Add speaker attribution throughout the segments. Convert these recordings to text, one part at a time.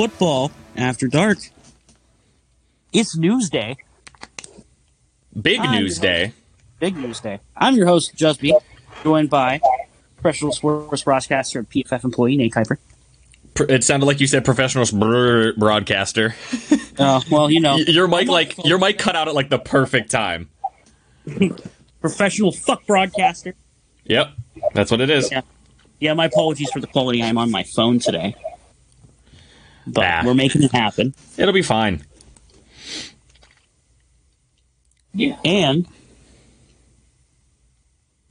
Speaker 1: welcome to Football After Dark. It's news day.
Speaker 2: Big
Speaker 1: I'm
Speaker 2: news
Speaker 1: your
Speaker 2: day.
Speaker 1: Big news day. I'm your host, Just B, joined by professional sports broadcaster and PFF employee, Nate Kuiper.
Speaker 2: It sounded like you said professional brr- broadcaster.
Speaker 1: Uh, well, you know,
Speaker 2: Your mic like your mic cut out at like the perfect time.
Speaker 1: professional fuck broadcaster.
Speaker 2: Yep, that's what it is.
Speaker 1: Yeah. Yeah, my apologies for the quality. I'm on my phone today. But
Speaker 2: Ah.
Speaker 1: we're making it happen.
Speaker 2: It'll be fine.
Speaker 3: Yeah.
Speaker 1: And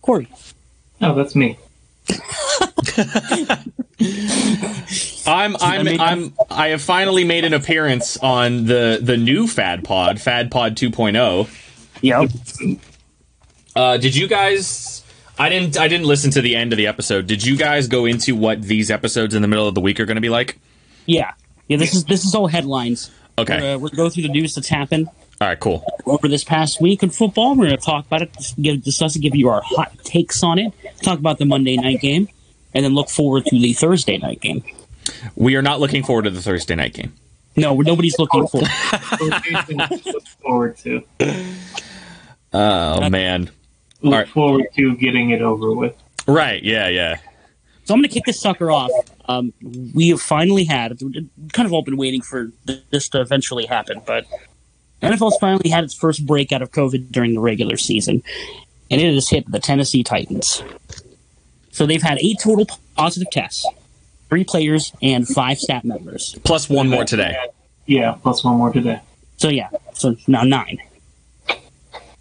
Speaker 1: Corey.
Speaker 3: Oh, that's me.
Speaker 2: I'm I'm I'm I have finally made an appearance on the the new Fad Pod, Fad Pod 2.0.
Speaker 1: Yep.
Speaker 2: Uh, did you guys? I didn't. I didn't listen to the end of the episode. Did you guys go into what these episodes in the middle of the week are going to be like?
Speaker 1: Yeah. Yeah, this is this is all headlines.
Speaker 2: Okay.
Speaker 1: We're, uh, we're going to go through the news that's happened
Speaker 2: All right. Cool.
Speaker 1: over this past week in football. We're going to talk about it, just give, discuss it, give you our hot takes on it, talk about the Monday night game, and then look forward to the Thursday night game.
Speaker 2: We are not looking forward to the Thursday night game.
Speaker 1: No, nobody's looking for.
Speaker 3: Location look forward to.
Speaker 2: Oh man.
Speaker 3: Look
Speaker 2: Alright.
Speaker 3: forward to getting it over with.
Speaker 2: Right. Yeah. Yeah.
Speaker 1: So I'm going to kick this sucker off. Um, we have finally had, kind of all been waiting for this to eventually happen, but NFL's finally had its first break out of COVID during the regular season, and it has hit the Tennessee Titans. So they've had eight total positive tests, three players and five staff members.
Speaker 2: Plus one more today.
Speaker 3: Yeah, plus one more today.
Speaker 1: So yeah, so now nine.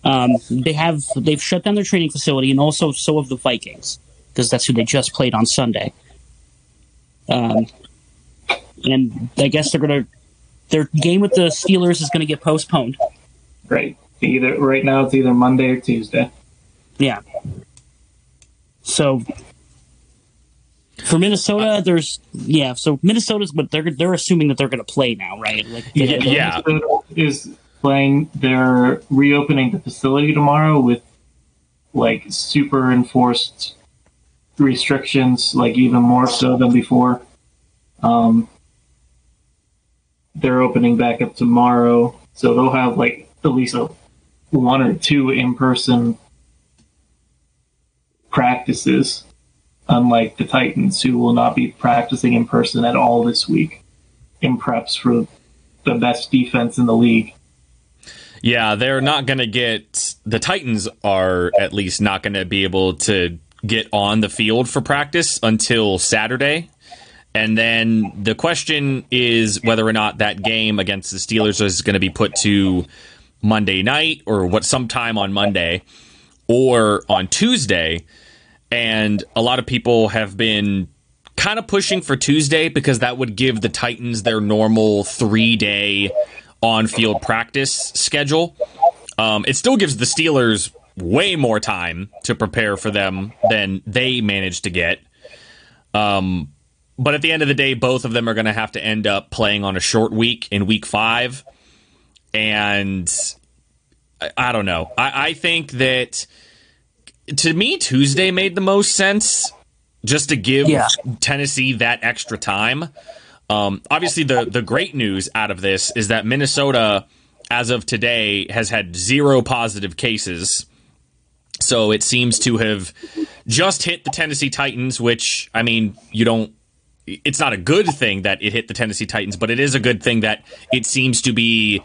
Speaker 1: Um, they have they've shut down their training facility, and also so have the Vikings because that's who they just played on Sunday. Um, and I guess they're gonna their game with the Steelers is gonna get postponed.
Speaker 3: Right. Either right now it's either Monday or Tuesday.
Speaker 1: Yeah. So for Minnesota, there's yeah. So Minnesota's but they're they're assuming that they're gonna play now, right? Like they-
Speaker 2: Yeah, yeah.
Speaker 3: Minnesota Is playing. They're reopening the facility tomorrow with like super enforced restrictions, like even more so than before. Um, they're opening back up tomorrow, so they'll have like at least a, one or two in-person practices. Unlike the Titans, who will not be practicing in person at all this week in preps for the best defense in the league.
Speaker 2: Yeah, they're not going to get. The Titans are at least not going to be able to get on the field for practice until Saturday. And then the question is whether or not that game against the Steelers is going to be put to Monday night or what sometime on Monday or on Tuesday. And a lot of people have been kind of pushing for Tuesday because that would give the Titans their normal three day on field practice schedule. Um, it still gives the Steelers way more time to prepare for them than they managed to get. Um, but at the end of the day, both of them are going to have to end up playing on a short week in week five. And I, I don't know. I, I think that to me, Tuesday made the most sense just to give
Speaker 1: Yeah.
Speaker 2: Tennessee that extra time. Um, obviously, the the great news out of this is that Minnesota, as of today, has had zero positive cases. So it seems to have just hit the Tennessee Titans, which I mean, you don't. It's not a good thing that it hit the Tennessee Titans, but it is a good thing that it seems to be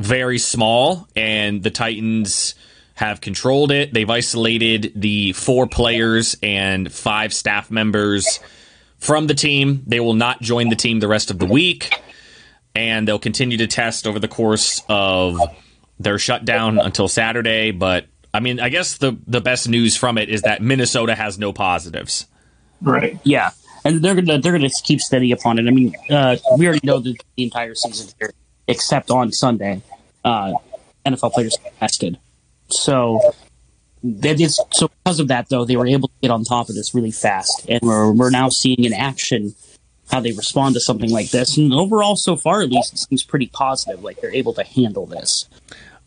Speaker 2: very small, and the Titans have controlled it. They've isolated the four players and five staff members from the team. They will not join the team the rest of the week, and they'll continue to test over the course of their shutdown until Saturday. But I mean, I guess the the best news from it is that Minnesota has no positives.
Speaker 3: Right.
Speaker 1: Yeah, and they're gonna they're gonna keep steady upon it. I mean, uh, we already know the, the entire season here, except on Sunday, uh, NFL players tested. So that is so because of that though, they were able to get on top of this really fast, and we're we're now seeing in action how they respond to something like this. And overall, so far at least, it seems pretty positive. Like they're able to handle this,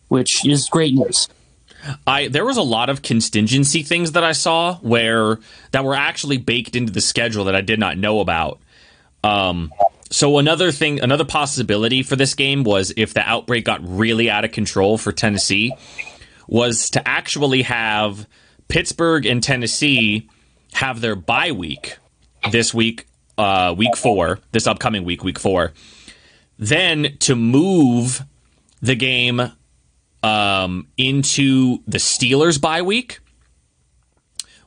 Speaker 1: which is great news.
Speaker 2: I there was a lot of contingency things that I saw where that were actually baked into the schedule that I did not know about. Um, so another thing, another possibility for this game was if the outbreak got really out of control for Tennessee, was to actually have Pittsburgh and Tennessee have their bye week this week, uh, week four, this upcoming week, week four. Then to move the game um, into the Steelers bye week,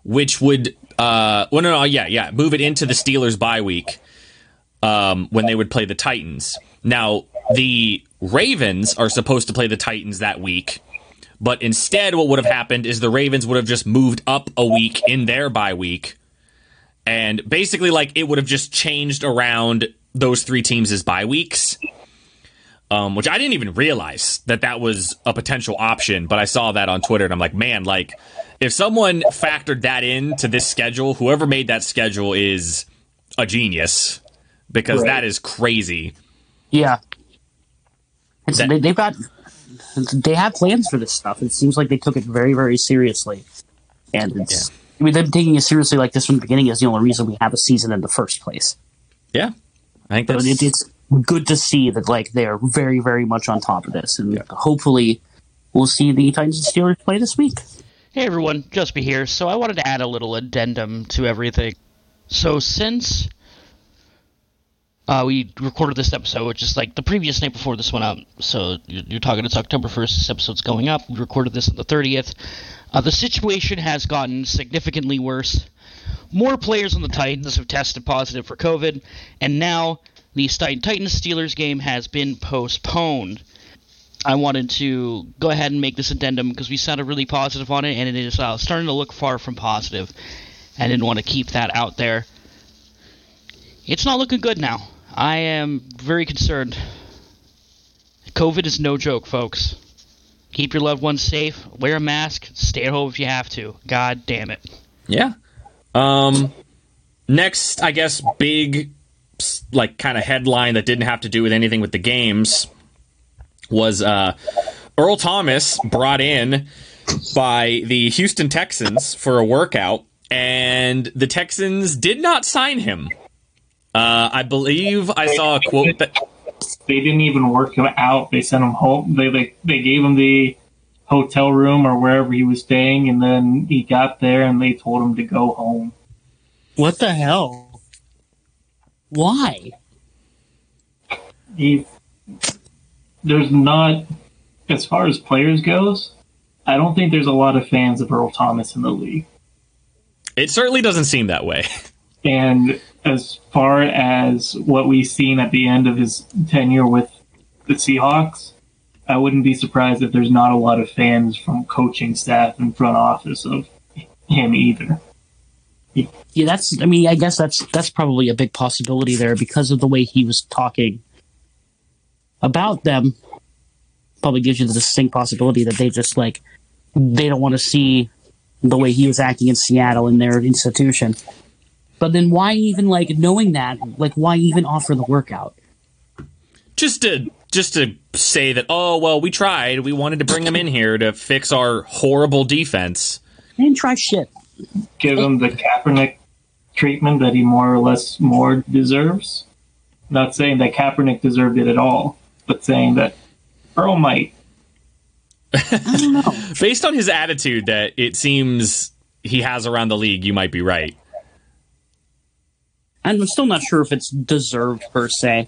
Speaker 2: which would, uh, well, no, no, yeah, yeah, move it into the Steelers bye week um, when they would play the Titans. Now, the Ravens are supposed to play the Titans that week, but instead, what would have happened is the Ravens would have just moved up a week in their bye week. And basically, like, it would have just changed around those three teams' as bye weeks. Um, which I didn't even realize that that was a potential option, but I saw that on Twitter and I'm like, man, like, if someone factored that into this schedule, whoever made that schedule is a genius because
Speaker 3: Right.
Speaker 2: that is crazy.
Speaker 1: Yeah. It's,
Speaker 2: That-
Speaker 1: they, they've got they have plans for this stuff. It seems like they took it very, very seriously, and it's. I mean, them taking it seriously like this from the beginning is the only reason we have a season in the first place.
Speaker 2: Yeah. I think
Speaker 1: So it, it's good to see that like they're very, very much on top of this, and hopefully, we'll see the Titans and Steelers play this week.
Speaker 4: Hey everyone, Jusby here. So I wanted to add a little addendum to everything. So since uh, we recorded this episode, which is like the previous night before this went out, so you're, you're talking it's October 1st, this episode's going up. We recorded this on the 30th. Uh, the situation has gotten significantly worse. More players on the Titans have tested positive for COVID, and now the Titans Steelers game has been postponed. I wanted to go ahead and make this addendum because we sounded really positive on it, and it is uh, starting to look far from positive. I didn't want to keep that out there. It's not looking good now. I am very concerned. COVID is no joke, folks. Keep your loved ones safe. Wear a mask. Stay at home if you have to. God damn it.
Speaker 2: Yeah. Um next, I guess big like kind of headline that didn't have to do with anything with the games was uh Earl Thomas brought in by the Houston Texans for a workout and the Texans did not sign him. Uh I believe I saw a quote that
Speaker 3: They didn't even work him out. They sent him home. They they, they gave him the hotel room or wherever he was staying, and then he got there and they told him to go home.
Speaker 1: What the hell? Why?
Speaker 3: He there's not as far as players goes. I don't think there's a lot of fans of Earl Thomas in the league.
Speaker 2: it certainly doesn't seem that way.
Speaker 3: And as far as what we've seen at the end of his tenure with the Seahawks, I wouldn't be surprised if there's not a lot of fans from coaching staff and front office of him either.
Speaker 1: Yeah, that's. I mean, I guess that's that's probably a big possibility there because of the way he was talking about them. Probably gives you the distinct possibility that they just like they don't want to see the way he was acting in Seattle in their institution. But then why even like knowing that? Like why even offer the workout?
Speaker 2: just to just to say that oh well we tried we wanted to bring him in here to fix our horrible defense
Speaker 1: didn't try shit.
Speaker 3: Give him the Kaepernick treatment that he more or less more deserves. Not saying that Kaepernick deserved it at all, but saying that Earl might.
Speaker 1: I don't know.
Speaker 2: based on his attitude that it seems he has around the league you might be right
Speaker 1: I'm still not sure if it's deserved per se.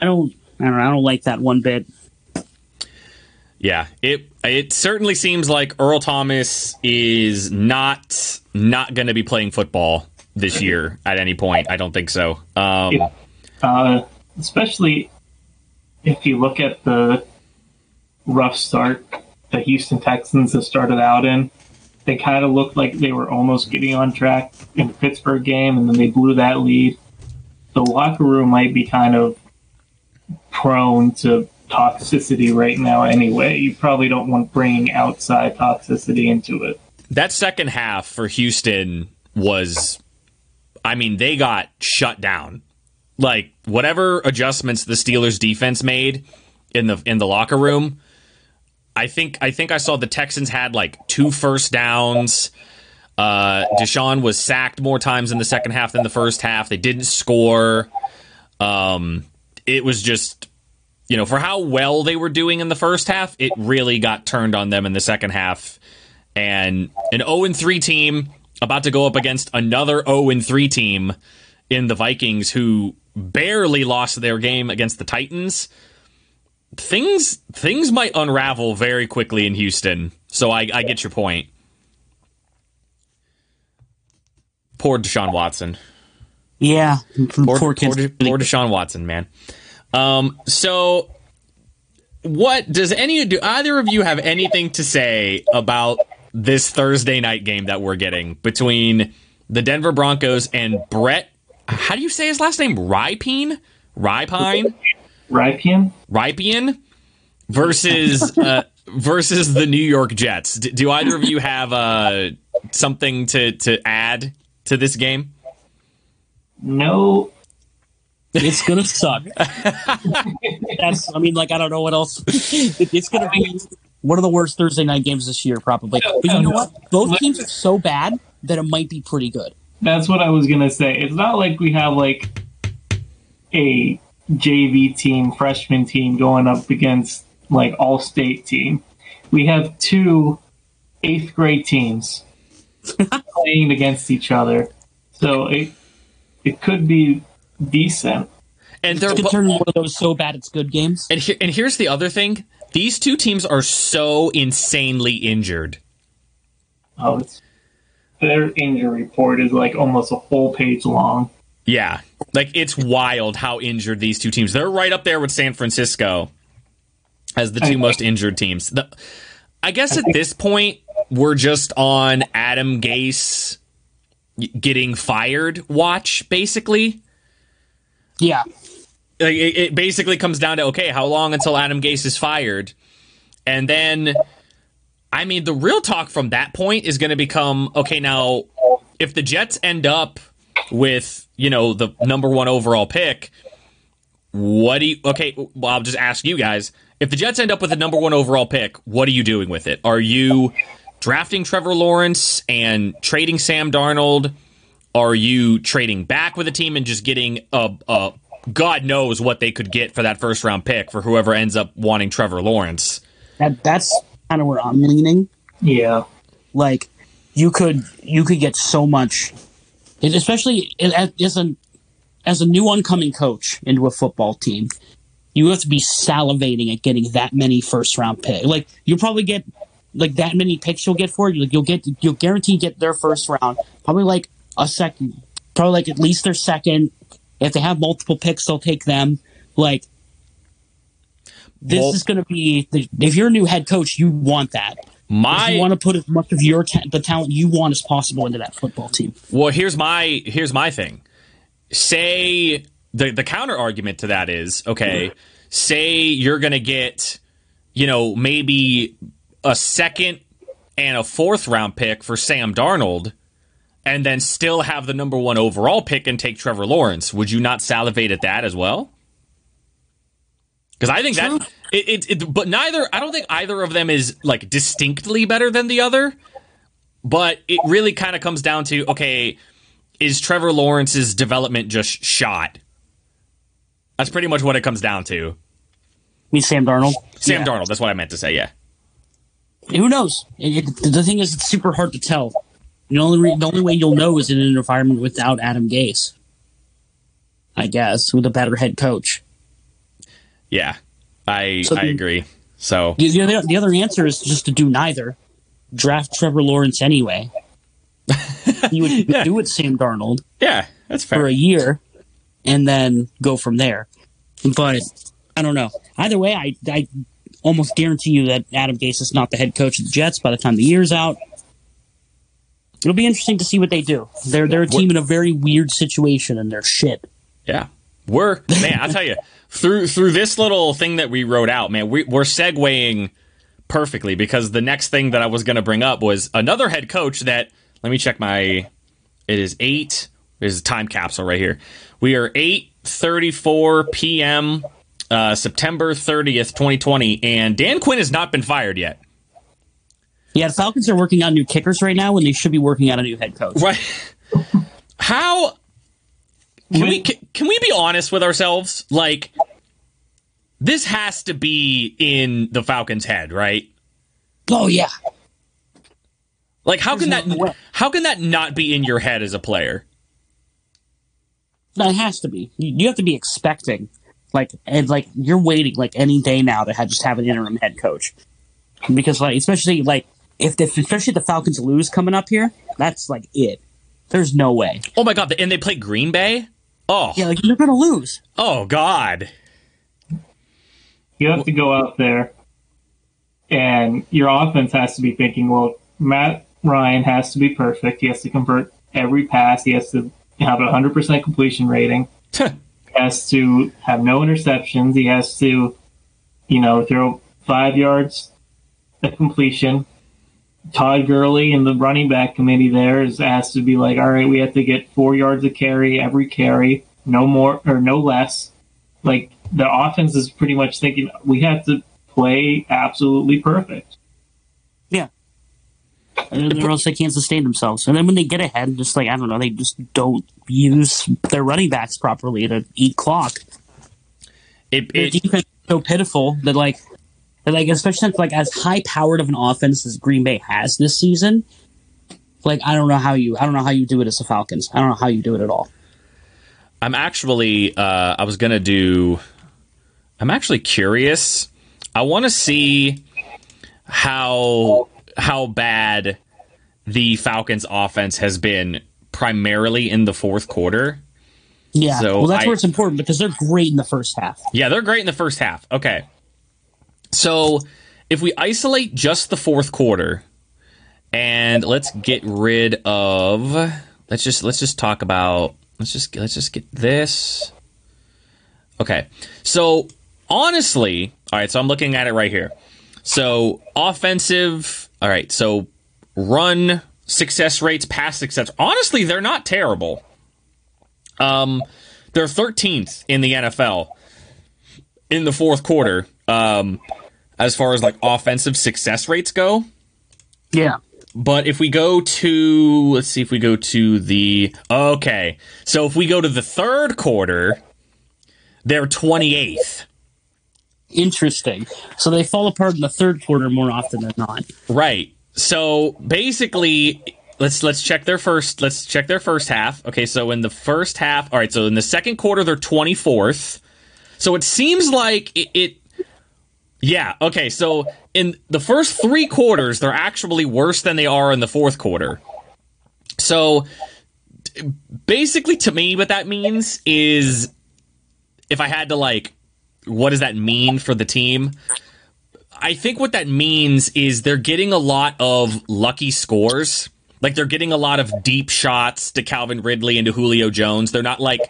Speaker 1: I don't. I don't. know, I don't like that one bit.
Speaker 2: Yeah it it certainly seems like Earl Thomas is not not going to be playing football this year at any point I don't think so um
Speaker 3: Yeah. Uh, especially if you look at the rough start the Houston Texans have started out in. They kind of looked like they were almost getting on track in the Pittsburgh game, and then they blew that lead. The locker room might be kind of prone to toxicity right now anyway. You probably don't want bringing outside toxicity into it.
Speaker 2: that second half for Houston was I mean they got shut down. Like whatever adjustments the Steelers defense made in the in the locker room, I think I think I saw the Texans had like two first downs. Uh Deshaun was sacked more times in the second half than the first half. They didn't score. Um it was just you know for how well they were doing in the first half, it really got turned on them in the second half, and an 0 3 team about to go up against another 0 3 team in the Vikings who barely lost their game against the Titans. Things things might unravel very quickly in Houston. So I, I get your point. Poor Deshaun Watson.
Speaker 1: Yeah,
Speaker 2: Poor,
Speaker 1: poor
Speaker 2: poor, poor Deshaun Watson, man. Um, so what does any do either of you have anything to say about this Thursday night game that we're getting between the Denver Broncos and Brett? How do you say his last name? Rypien? Ripine?
Speaker 3: Rypien?
Speaker 2: Rypien versus uh, versus the New York Jets. D- do either of you have uh, something to to add to this game?
Speaker 3: No.
Speaker 1: It's gonna suck. That's. I mean, like I don't know what else. It's gonna be one of the worst Thursday night games this year, probably. Oh, but you know what? Both teams are so bad that it might be pretty good.
Speaker 3: That's what I was gonna say. It's not like we have like a JV team, freshman team going up against like all state team. We have two eighth grade teams playing against each other. So it it could be decent.
Speaker 2: And they're
Speaker 1: could turn one of those so bad it's good games.
Speaker 2: and here, and here's the other thing: these two teams are so insanely injured.
Speaker 3: Oh, it's their injury report is like almost a whole page long.
Speaker 2: Yeah, like it's wild how injured these two teams. They're right up there with San Francisco as the two most injured teams. The, I guess at this point we're just on Adam Gase getting fired watch basically.
Speaker 1: Yeah,
Speaker 2: Like, it, it basically comes down to okay, how long until Adam Gase is fired? And then I mean the real talk from that point is going to become okay, now if the Jets end up with, you know, the number 1 overall pick, what do you Okay, well, I'll just ask you guys. If the Jets end up with the number 1 overall pick, what are you doing with it? Are you drafting Trevor Lawrence and trading Sam Darnold? Are you trading back with a team and just getting a, a God knows what they could get for that first round pick for whoever ends up wanting Trevor Lawrence?
Speaker 1: that that's kind of where I'm leaning.
Speaker 3: Yeah.
Speaker 1: Like you could you could get so much, especially as as a as a new oncoming coach into a football team. You have to be salivating at getting that many first round picks. Like you'll probably get like that many picks you'll get for it. Like you'll get you'll guarantee get their first round. Probably like a second. Probably like at least their second. If they have multiple picks, they'll take them. Like this
Speaker 2: Well-
Speaker 1: is going to be. If you're a new head coach, you want that.
Speaker 2: My
Speaker 1: you want to put as much of your ta- the talent you want as possible into that football team.
Speaker 2: Well, here's my here's my thing. Say the the counter argument to that is okay. Say you're gonna get, you know, maybe a second and a fourth round pick for Sam Darnold, and then still have the number one overall pick and take Trevor Lawrence. Would you not salivate at that as well? Because I think that it, it, it, but neither. I don't think either of them is like distinctly better than the other. But it really kind of comes down to okay, is Trevor Lawrence's development just shot? That's pretty much what it comes down to.
Speaker 1: Me, Sam Darnold.
Speaker 2: Sam
Speaker 1: Yeah.
Speaker 2: Darnold. That's what I meant to say. Yeah.
Speaker 1: Who knows? It, it- the thing is, it's super hard to tell. The only re- the only way you'll know is in an environment without Adam Gase. I guess with a better head coach.
Speaker 2: Yeah. I
Speaker 1: So
Speaker 2: I
Speaker 1: the-
Speaker 2: agree. So
Speaker 1: The, the, other, the other answer is just to do neither. Draft Trevor Lawrence anyway. you would
Speaker 2: Yeah.
Speaker 1: do it Sam Darnold
Speaker 2: yeah, that's fair.
Speaker 1: for a year, and then go from there. But I don't know. Either way, I I almost guarantee you that Adam Gase is not the head coach of the Jets by the time the year's out. It'll be interesting to see what they do. They're they're a team in a very weird situation, and they're shit.
Speaker 2: Yeah. We're man, I'll tell you, through through this little thing that we wrote out, man, we, we're segueing perfectly because the next thing that I was going to bring up was another head coach that. Let me check my. It is eight. There's a time capsule right here. We are eight thirty four p.m. Uh, September thirtieth, twenty twenty, and Dan Quinn has not been fired yet.
Speaker 1: Yeah, the Falcons are working on new kickers right now, when they should be working on a new head coach.
Speaker 2: Right? How can we can, can we be honest with ourselves? Like this has to be in the Falcons' head, right?
Speaker 1: Oh yeah,
Speaker 2: Like how can
Speaker 1: There's
Speaker 2: that
Speaker 1: no way.
Speaker 2: how can that not be in your head as a player?
Speaker 1: that has to be. You, you have to be expecting, like, and like you're waiting like any day now to have, just have an interim head coach, because like especially like if the, especially the Falcons lose coming up here, that's like it. There's no way.
Speaker 2: Oh my god! And they play Green Bay. Oh,
Speaker 1: Yeah, like they're gonna lose.
Speaker 2: oh god!
Speaker 3: You have to go out there, and your offense has to be thinking, well, Matt Ryan has to be perfect. He has to convert every pass. He has to have a 100% completion rating. He has to have no interceptions. He has to, you know, throw five yards of completion. Todd Gurley and the running back committee there is asked to be like, all right, we have to get four yards of carry every carry, no more or no less. Like the offense is pretty much thinking we have to play absolutely perfect.
Speaker 1: Yeah. Or else they can't sustain themselves. And then when they get ahead, just like I don't know, they just don't use their running backs properly to eat clock.
Speaker 2: It,
Speaker 1: Their
Speaker 2: it
Speaker 1: defense is so pitiful that like like especially since like as high powered of an offense as Green Bay has this season, like I don't know how you I don't know how you do it as the Falcons. I don't know how you do it at all.
Speaker 2: I'm actually uh, I was gonna do. I'm actually curious. I want to see how how bad the Falcons' offense has been primarily in the fourth quarter.
Speaker 1: Yeah.
Speaker 2: So
Speaker 1: well that's
Speaker 2: I-
Speaker 1: where it's important because they're great in the first half.
Speaker 2: Yeah, they're great in the first half. Okay. So if we isolate just the fourth quarter and let's get rid of let's just let's just talk about let's just let's just get this. Okay. So honestly, all right, so I'm looking at it right here. So offensive, all right, so run success rates, pass success. Honestly, they're not terrible. Um they're 13th in the NFL in the fourth quarter um, as far as like offensive success rates go.
Speaker 1: Yeah.
Speaker 2: But if we go to, let's see if we go to the, okay. So if we go to the third quarter, they're 28th.
Speaker 1: Interesting. So they fall apart in the third quarter more often than not.
Speaker 2: Right. So basically, let's let's check their first. Let's check their first half. Okay. So in the first half, all right. So in the second quarter, they're 24th. So it seems like it, it yeah, okay. So in the first three quarters, they're actually worse than they are in the fourth quarter. So basically, to me, what that means is if I had to, like, what does that mean for the team? I think what that means is they're getting a lot of lucky scores. Like, they're getting a lot of deep shots to Calvin Ridley and to Julio Jones. They're not like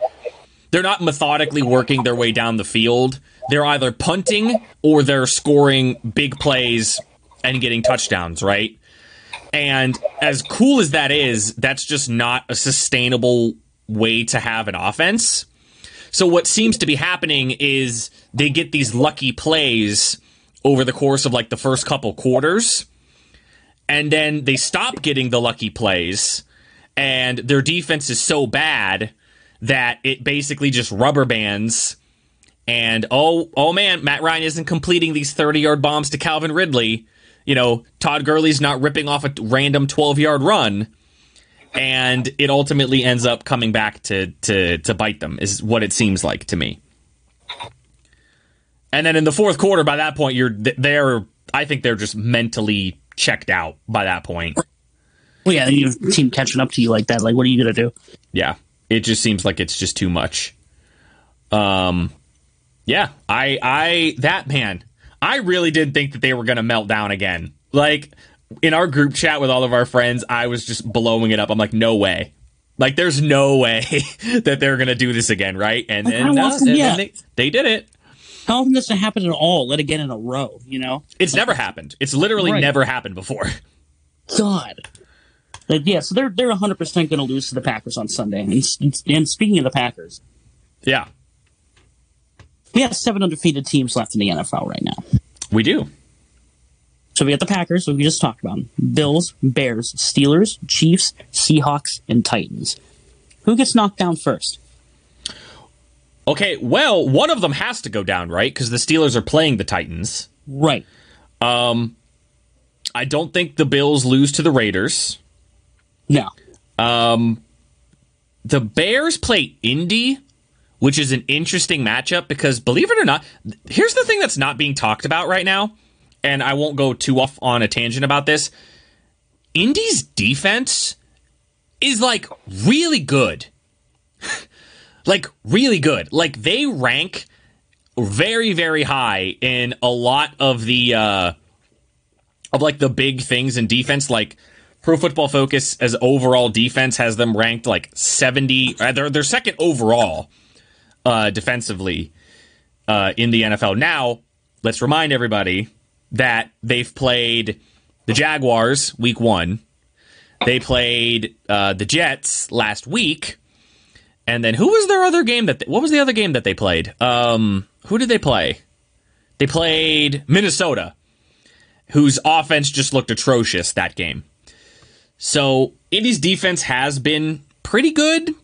Speaker 2: they're not methodically working their way down the field. They're either punting or they're scoring big plays and getting touchdowns, right? And as cool as that is, that's just not a sustainable way to have an offense. So what seems to be happening is they get these lucky plays over the course of like the first couple quarters and then they stop getting the lucky plays and their defense is so bad that it basically just rubber bands and oh oh man matt ryan isn't completing these 30 yard bombs to calvin ridley. You know todd Gurley's not ripping off a random 12 yard run. And it ultimately ends up coming back to to to bite them is what it seems like to me. And then in the fourth quarter by that point you're they're i think they're just mentally checked out by that point.
Speaker 1: Well, yeah, you have team catching up to you like that. Like, what are you gonna do?
Speaker 2: yeah. It just seems like it's just too much. Um yeah i i that man i really did think that they were gonna melt down again like in our group chat with all of our friends i was just blowing it up i'm like no way like there's no way that they're gonna do this again right and
Speaker 1: Like,
Speaker 2: then, uh, and then they, they did it
Speaker 1: How often does it happen at all? Let it get in a row, you know?
Speaker 2: it's never happened it's literally
Speaker 1: Right.
Speaker 2: never happened before
Speaker 1: God. Like, yeah, so they're they're 100 percent going to lose to the Packers on Sunday. And, and speaking of the Packers,
Speaker 2: yeah
Speaker 1: we have seven undefeated teams left in the NFL right now.
Speaker 2: we do
Speaker 1: So we got the Packers, we just talked about, them. Bills, Bears, Steelers, Chiefs, Seahawks, and Titans. Who gets knocked down first?
Speaker 2: Okay, well, one of them has to go down, right? Because the Steelers are playing the Titans.
Speaker 1: Right.
Speaker 2: Um, I don't think the Bills lose to the Raiders.
Speaker 1: No.
Speaker 2: Um, the Bears play Indy, which is an interesting matchup because, believe it or not, here's the thing that's not being talked about right now, and I won't go too off on a tangent about this. Indy's defense is like really good. like really good. Like they rank very very high in a lot of the uh of like the big things in defense like Pro Football Focus as overall defense has them ranked like 70 uh, they're they're second overall uh defensively uh in the NFL. Now, let's remind everybody that they've played the Jaguars week 1. They played uh the Jets last week. And then who was their other game that they, what was the other game that they played? Um who did they play? They played Minnesota, whose offense just looked atrocious that game. So Indy's defense has been pretty good,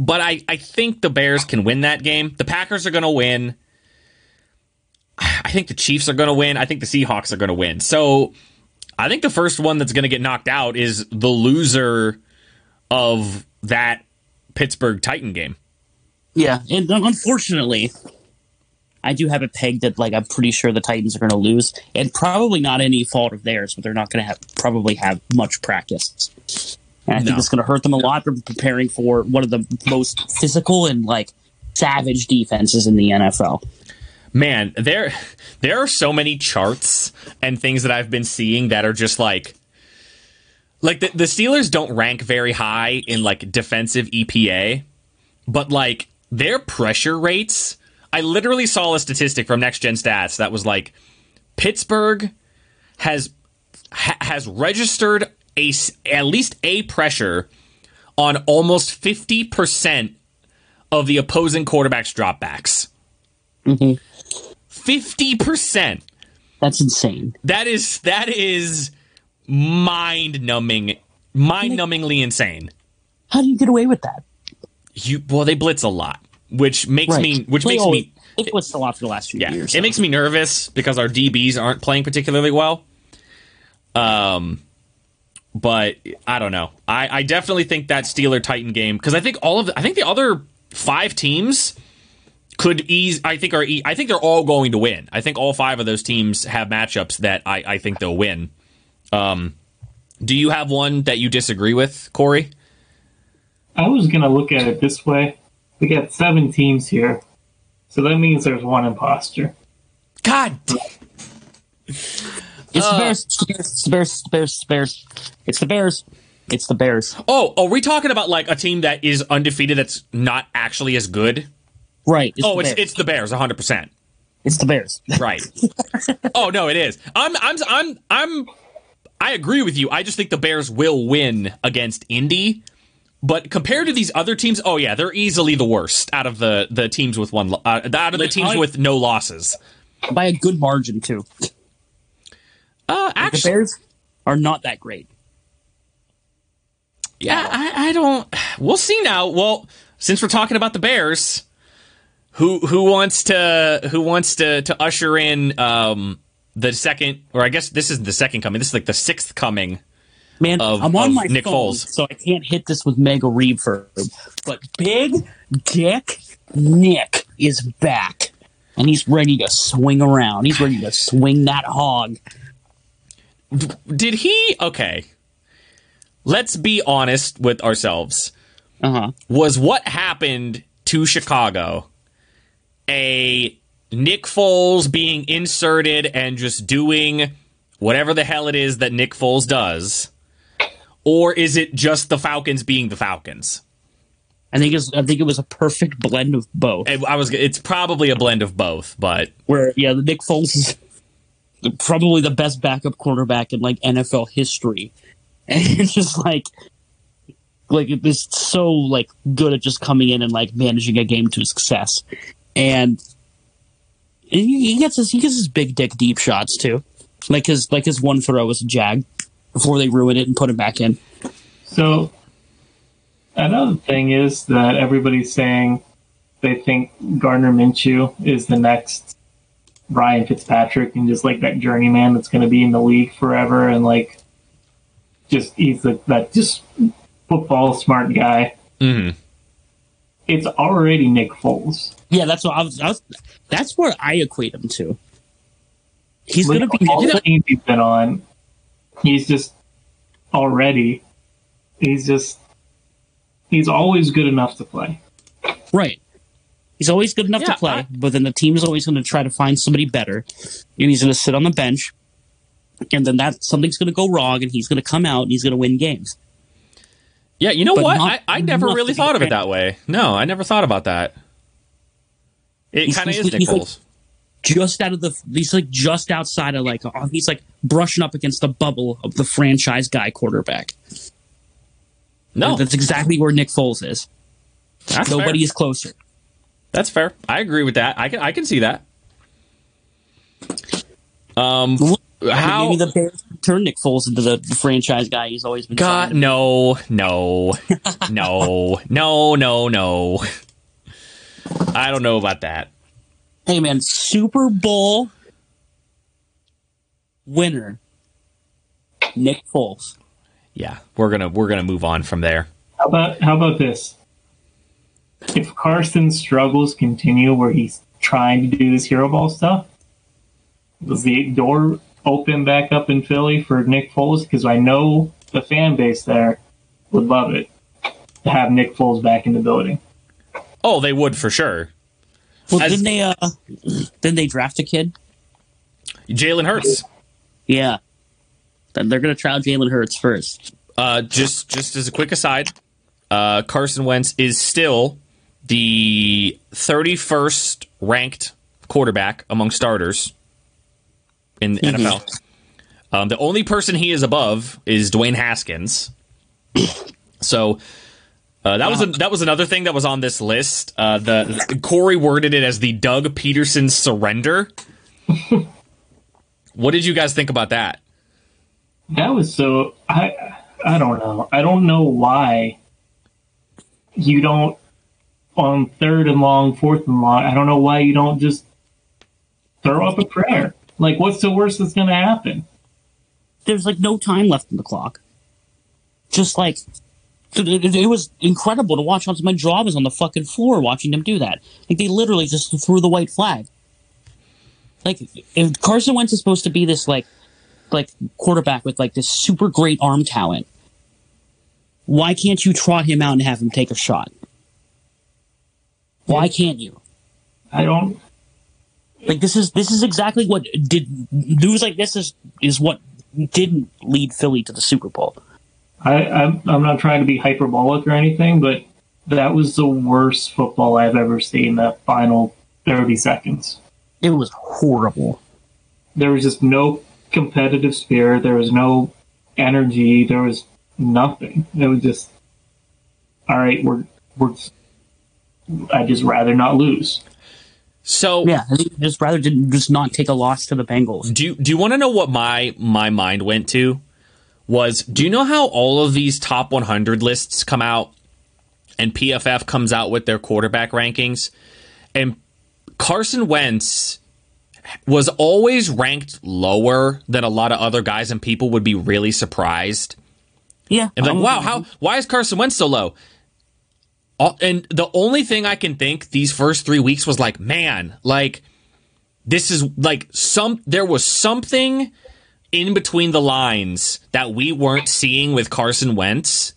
Speaker 2: but I, I think the Bears can win that game. The Packers are going to win. I think the Chiefs are going to win. I think the Seahawks are going to win. So I think the first one that's going to get knocked out is the loser of that Pittsburgh Titan game.
Speaker 1: Yeah, and unfortunately, I do have it pegged that like I'm pretty sure the Titans are going to lose, and probably not any fault of theirs, but they're not going to have probably have much practice. And I think
Speaker 2: No.
Speaker 1: it's going to hurt them a lot. They're preparing for one of the most physical and like savage defenses in the NFL.
Speaker 2: man there there are so many charts and things that i've been seeing that are just like like the, the steelers don't rank very high in like defensive epa but like their pressure rates i literally saw a statistic from next gen stats that was like pittsburgh has ha, has registered a at least a pressure on almost 50% of the opposing quarterback's dropbacks 50%.
Speaker 1: That's insane.
Speaker 2: That is that is mind numbing mind numbingly insane.
Speaker 1: How do you get away with that?
Speaker 2: You well they blitz a lot, which makes me which
Speaker 1: They
Speaker 2: makes
Speaker 1: always-
Speaker 2: me
Speaker 1: It was a lot for the last few
Speaker 2: yeah,
Speaker 1: years.
Speaker 2: it makes me nervous because our DBs aren't playing particularly well. Um but I don't know. I, I definitely think that Steeler Titan game because I think all of the, I think the other five teams could ease. I think are e- I think they're all going to win. I think all five of those teams have matchups that I, I think they'll win. Um, do you have one that you disagree with, Corey?
Speaker 3: I was going to look at it this way. We got seven teams here. So that means there's one imposter.
Speaker 2: God,
Speaker 1: It's the Bears. It's the Bears. It's the Bears. It's the Bears. It's the Bears. It's the Bears.
Speaker 2: oh, are we talking about like a team that is undefeated that's not actually as good?
Speaker 1: Right. It's
Speaker 2: Oh, it's
Speaker 1: Bears.
Speaker 2: it's the Bears, hundred percent.
Speaker 1: it's the Bears.
Speaker 2: Right. oh no, it is. I'm I'm I'm I'm I agree with you. I just think the Bears will win against Indy. But compared to these other teams, oh yeah, they're easily the worst out of the the teams with one uh, out of the teams with no losses.
Speaker 1: by a good margin too.
Speaker 2: Uh,
Speaker 1: The Bears are not that great.
Speaker 2: yeah, I, I don't. We'll see now. Well, since we're talking about the Bears, who who wants to who wants to to usher in um the second, or I guess this isn't the second coming. This is like the sixth coming.
Speaker 1: Man,
Speaker 2: Of-
Speaker 1: I'm on my
Speaker 2: Nick
Speaker 1: phone,
Speaker 2: Foles.
Speaker 1: so I can't hit this with mega reverb. But Big Dick Nick is back, and he's ready to swing around. He's ready to swing that hog.
Speaker 2: Did he? Okay. Let's be honest with ourselves.
Speaker 1: Uh huh.
Speaker 2: Was what happened to Chicago a Nick Foles being inserted and just doing whatever the hell it is that Nick Foles does? Or is it just the Falcons being the Falcons?
Speaker 1: I think it's I think it was a perfect blend of both.
Speaker 2: I was. It's probably a blend of both, but
Speaker 1: Where yeah, the Nick Foles is probably the best backup quarterback in like NFL history, and it's just like like it was so like good at just coming in and like managing a game to success, and he he gets his he gets his big dick deep shots too, like his like his one throw was a jag before they ruin it and put him back in.
Speaker 3: So another thing is that everybody's saying they think Gardner Minshew is the next Ryan Fitzpatrick and just like that journeyman that's going to be in the league forever and like just he's the, that just football smart guy.
Speaker 2: hmm
Speaker 3: It's already Nick Foles.
Speaker 1: Yeah, that's what I was. I was that's where I equate him to. He's
Speaker 3: Look
Speaker 1: going to be
Speaker 3: all the teams he's been on. He's just already. He's just. He's always good enough to play.
Speaker 1: right. He's always good enough
Speaker 2: Yeah,
Speaker 1: to play,
Speaker 2: I-
Speaker 1: but then the team is always going to try to find somebody better, and he's going to sit on the bench, and then that something's going to go wrong, and he's going to come out and he's going to win games.
Speaker 2: Yeah, you know
Speaker 1: But
Speaker 2: what?
Speaker 1: not
Speaker 2: I, I never really thought of it that way. No, I never thought about that. It kind of is Nick
Speaker 1: he's like- Just out of the, he's like just outside of like, oh, he's like brushing up against the bubble of the franchise guy quarterback.
Speaker 2: no,
Speaker 1: that's exactly where Nick Foles is.
Speaker 2: that's
Speaker 1: Nobody
Speaker 2: fair.
Speaker 1: is closer.
Speaker 2: That's fair. I agree with that. I can I can see that. Um, how?
Speaker 1: Maybe the Bears turn Nick Foles into the, the franchise guy he's always been.
Speaker 2: God,
Speaker 1: signing.
Speaker 2: no, no, no, no, no, no. I don't know about that.
Speaker 1: Hey man, Super Bowl winner Nick Foles.
Speaker 2: Yeah, we're gonna we're gonna move on from there.
Speaker 3: How about how about this? If Carson's struggles continue where he's trying to do this hero ball stuff, does the door open back up in Philly for Nick Foles? Because I know the fan base there would love it to have Nick Foles back in the building.
Speaker 2: Oh, they would for sure.
Speaker 1: Well,
Speaker 2: As-
Speaker 1: didn't they? Uh, didn't they draft a kid?
Speaker 2: Jalen Hurts.
Speaker 1: Yeah. Then they're gonna try Jalen Hurts first.
Speaker 2: Uh, just just as a quick aside, uh, Carson Wentz is still the 31st ranked quarterback among starters in the NFL. Um, the only person he is above is Dwayne Haskins. So uh, that was a, that was another thing that was on this list. Uh, the Corey worded it as the Doug Pederson surrender. what did you guys think about that?
Speaker 3: That was so I I don't know. I don't know why you don't on third and long, fourth and long. I don't know why you don't just throw up a prayer. Like, what's the worst that's going to happen?
Speaker 1: There's like no time left in the clock. Just like it, was incredible to watch. My jaw was on the fucking floor watching them do that. Like they literally just threw the white flag. Like if Carson Wentz is supposed to be this like like quarterback with like this super great arm talent, why can't you trot him out and have him take a shot? Why can't you?
Speaker 3: I don't.
Speaker 1: Like this is this is exactly what did news like this is is what didn't lead Philly to the Super Bowl.
Speaker 3: I, I'm, I'm not trying to be hyperbolic or anything, but that was the worst football I've ever seen. That final 30 seconds.
Speaker 1: It was horrible.
Speaker 3: There was just no competitive spirit. There was no energy. There was nothing. It was just, all right, we're we're. I just rather not lose.
Speaker 2: So
Speaker 1: Yeah, I just rather just not take a loss to the Bengals.
Speaker 2: do you, do you want to know what my my mind went to? Was do you know how all of these top 100 lists come out and PFF comes out with their quarterback rankings and Carson Wentz was always ranked lower than a lot of other guys and people would be really surprised.
Speaker 1: Yeah,
Speaker 2: And like, wow, how why is Carson Wentz so low? And the only thing I can think these first three weeks was like, man, like this is like some there was something in between the lines that we weren't seeing with Carson Wentz.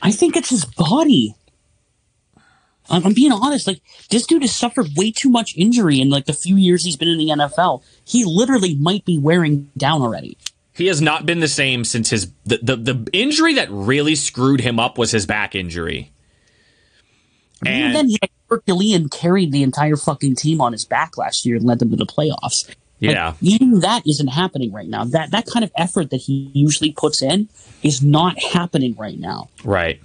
Speaker 1: I think it's his body. I'm, I'm being honest. Like this dude has suffered way too much injury in like the few years he's been in the NFL. He literally might be wearing down already.
Speaker 2: He has not been the same since his the, the, the injury that really screwed him up was his back injury.
Speaker 1: Even
Speaker 2: And
Speaker 1: then, he like, Herculean carried the entire fucking team on his back last year and led them to the playoffs. Like,
Speaker 2: yeah.
Speaker 1: even that isn't happening right now. That that kind of effort that he usually puts in is not happening right now.
Speaker 2: Right.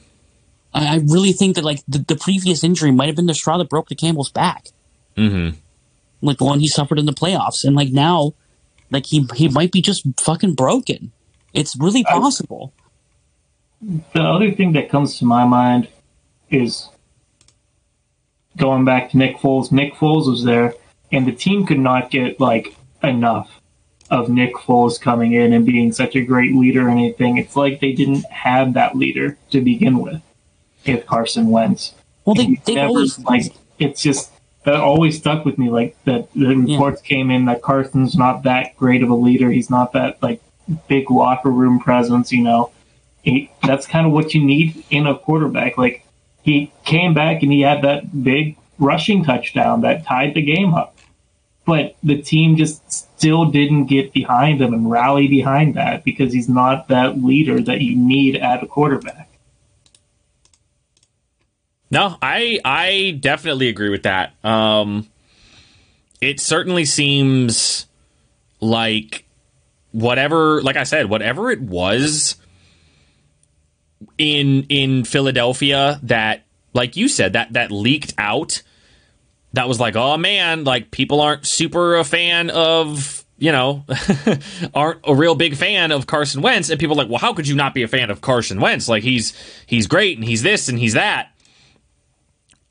Speaker 1: I, I really think that like the, the previous injury might have been the straw that broke the camel's back.
Speaker 2: Mhm.
Speaker 1: Like the one he suffered in the playoffs, and like now, like he he might be just fucking broken. It's really possible.
Speaker 3: The other thing that comes to my mind is going back to Nick Foles, Nick Foles was there, and the team could not get like enough of Nick Foles coming in and being such a great leader or anything. It's like they didn't have that leader to begin with. If Carson Wentz,
Speaker 1: Well, they they
Speaker 3: never,
Speaker 1: always
Speaker 3: like it's just that always stuck with me. Like that the reports came in that Carson's not that great of a leader. He's not that like big locker room presence. You know, he, that's kind of what you need in a quarterback. Like he came back and he had that big rushing touchdown that tied the game up, but the team just still didn't get behind him and rally behind that because he's not that leader that you need at a quarterback.
Speaker 2: No, I I definitely agree with that. Um, it certainly seems like whatever, like I said, whatever it was in in Philadelphia that, like you said, that that leaked out. That was like, oh man, like people aren't super a fan of you know aren't a real big fan of Carson Wentz, and people are like, well, how could you not be a fan of Carson Wentz? Like he's he's great and he's this and he's that.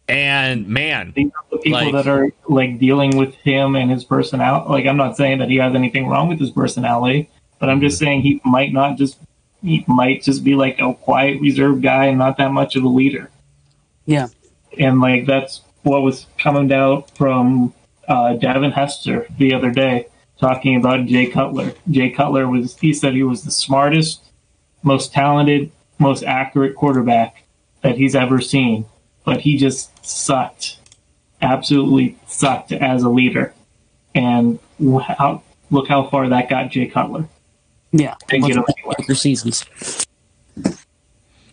Speaker 2: And man,
Speaker 3: the people
Speaker 2: Like-
Speaker 3: that are like dealing with him and his personality. Like, I'm not saying that he has anything wrong with his personality, but I'm just mm-hmm. saying he might not just he might just be like a quiet, reserved guy and not that much of a leader.
Speaker 1: yeah.
Speaker 3: And like that's what was coming out from uh, Devin Hester the other day, talking about Jay Cutler. Jay Cutler was he said he was the smartest, most talented, most accurate quarterback that he's ever seen, but he just sucked, absolutely sucked as a leader. And how, look how far that got Jay Cutler.
Speaker 1: Yeah,
Speaker 3: Didn't get him
Speaker 1: Much
Speaker 3: anywhere.
Speaker 1: seasons.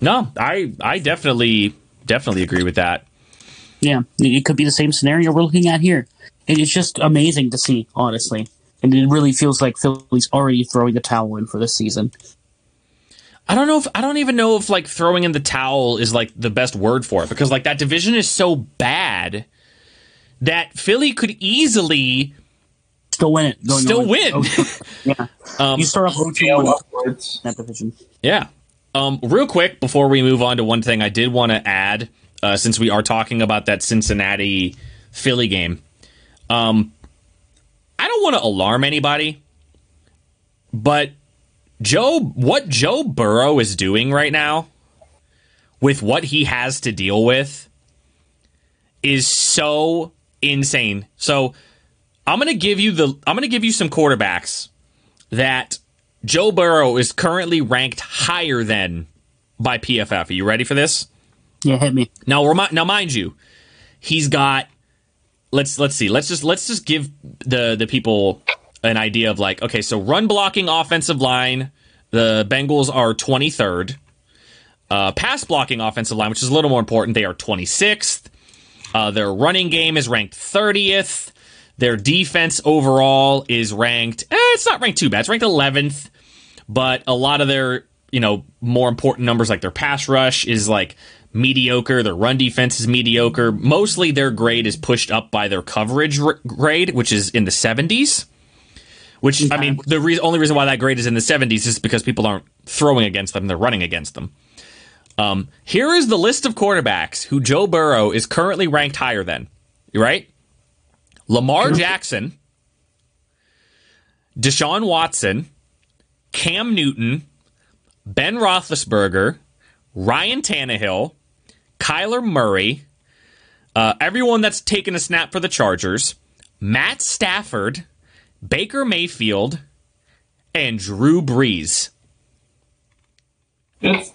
Speaker 2: no, I I definitely definitely agree with that.
Speaker 1: Yeah, it could be the same scenario we're looking at here. And It's just amazing to see, honestly, and it really feels like Philly's already throwing the towel in for this season.
Speaker 2: I don't know if I don't even know if like throwing in the towel is like the best word for it because like that division is so bad that Philly could easily
Speaker 1: Still win it. Going
Speaker 2: still
Speaker 1: on-
Speaker 2: win.
Speaker 1: Yeah,
Speaker 2: Um,
Speaker 1: you start off 0
Speaker 3: Tail upwards.
Speaker 1: that division.
Speaker 2: Yeah. Um, real quick before we move on to one thing, I did want to add, uh, since we are talking about that Cincinnati Philly game. Um, I don't want to alarm anybody, but Joe, what Joe Burrow is doing right now, with what he has to deal with, is so insane. So I'm gonna give you the I'm gonna give you some quarterbacks that Joe Burrow is currently ranked higher than by PFF. Are you ready for this?
Speaker 1: Yeah, hit me.
Speaker 2: Now, remi- now, mind you, he's got. Let's let's see. Let's just let's just give the the people an idea of like okay, so run blocking offensive line, the Bengals are twenty third. Uh, pass blocking offensive line, which is a little more important, they are twenty sixth. Uh, their running game is ranked thirtieth. Their defense overall is ranked. Eh, it's not ranked too bad. It's ranked eleventh, but a lot of their you know more important numbers like their pass rush is like mediocre. Their run defense is mediocre. Mostly their grade is pushed up by their coverage r- grade, which is in the seventies. Which I mean, the re- only reason why that grade is in the seventies is because people aren't throwing against them; they're running against them. Um, here is the list of quarterbacks who Joe Burrow is currently ranked higher than. Right? Lamar Jackson, Deshaun Watson, Cam Newton, Ben Roethlisberger, Ryan Tannehill, Kyler Murray, uh, everyone that's taken a snap for the Chargers, Matt Stafford, Baker Mayfield, and Drew Brees.
Speaker 3: It's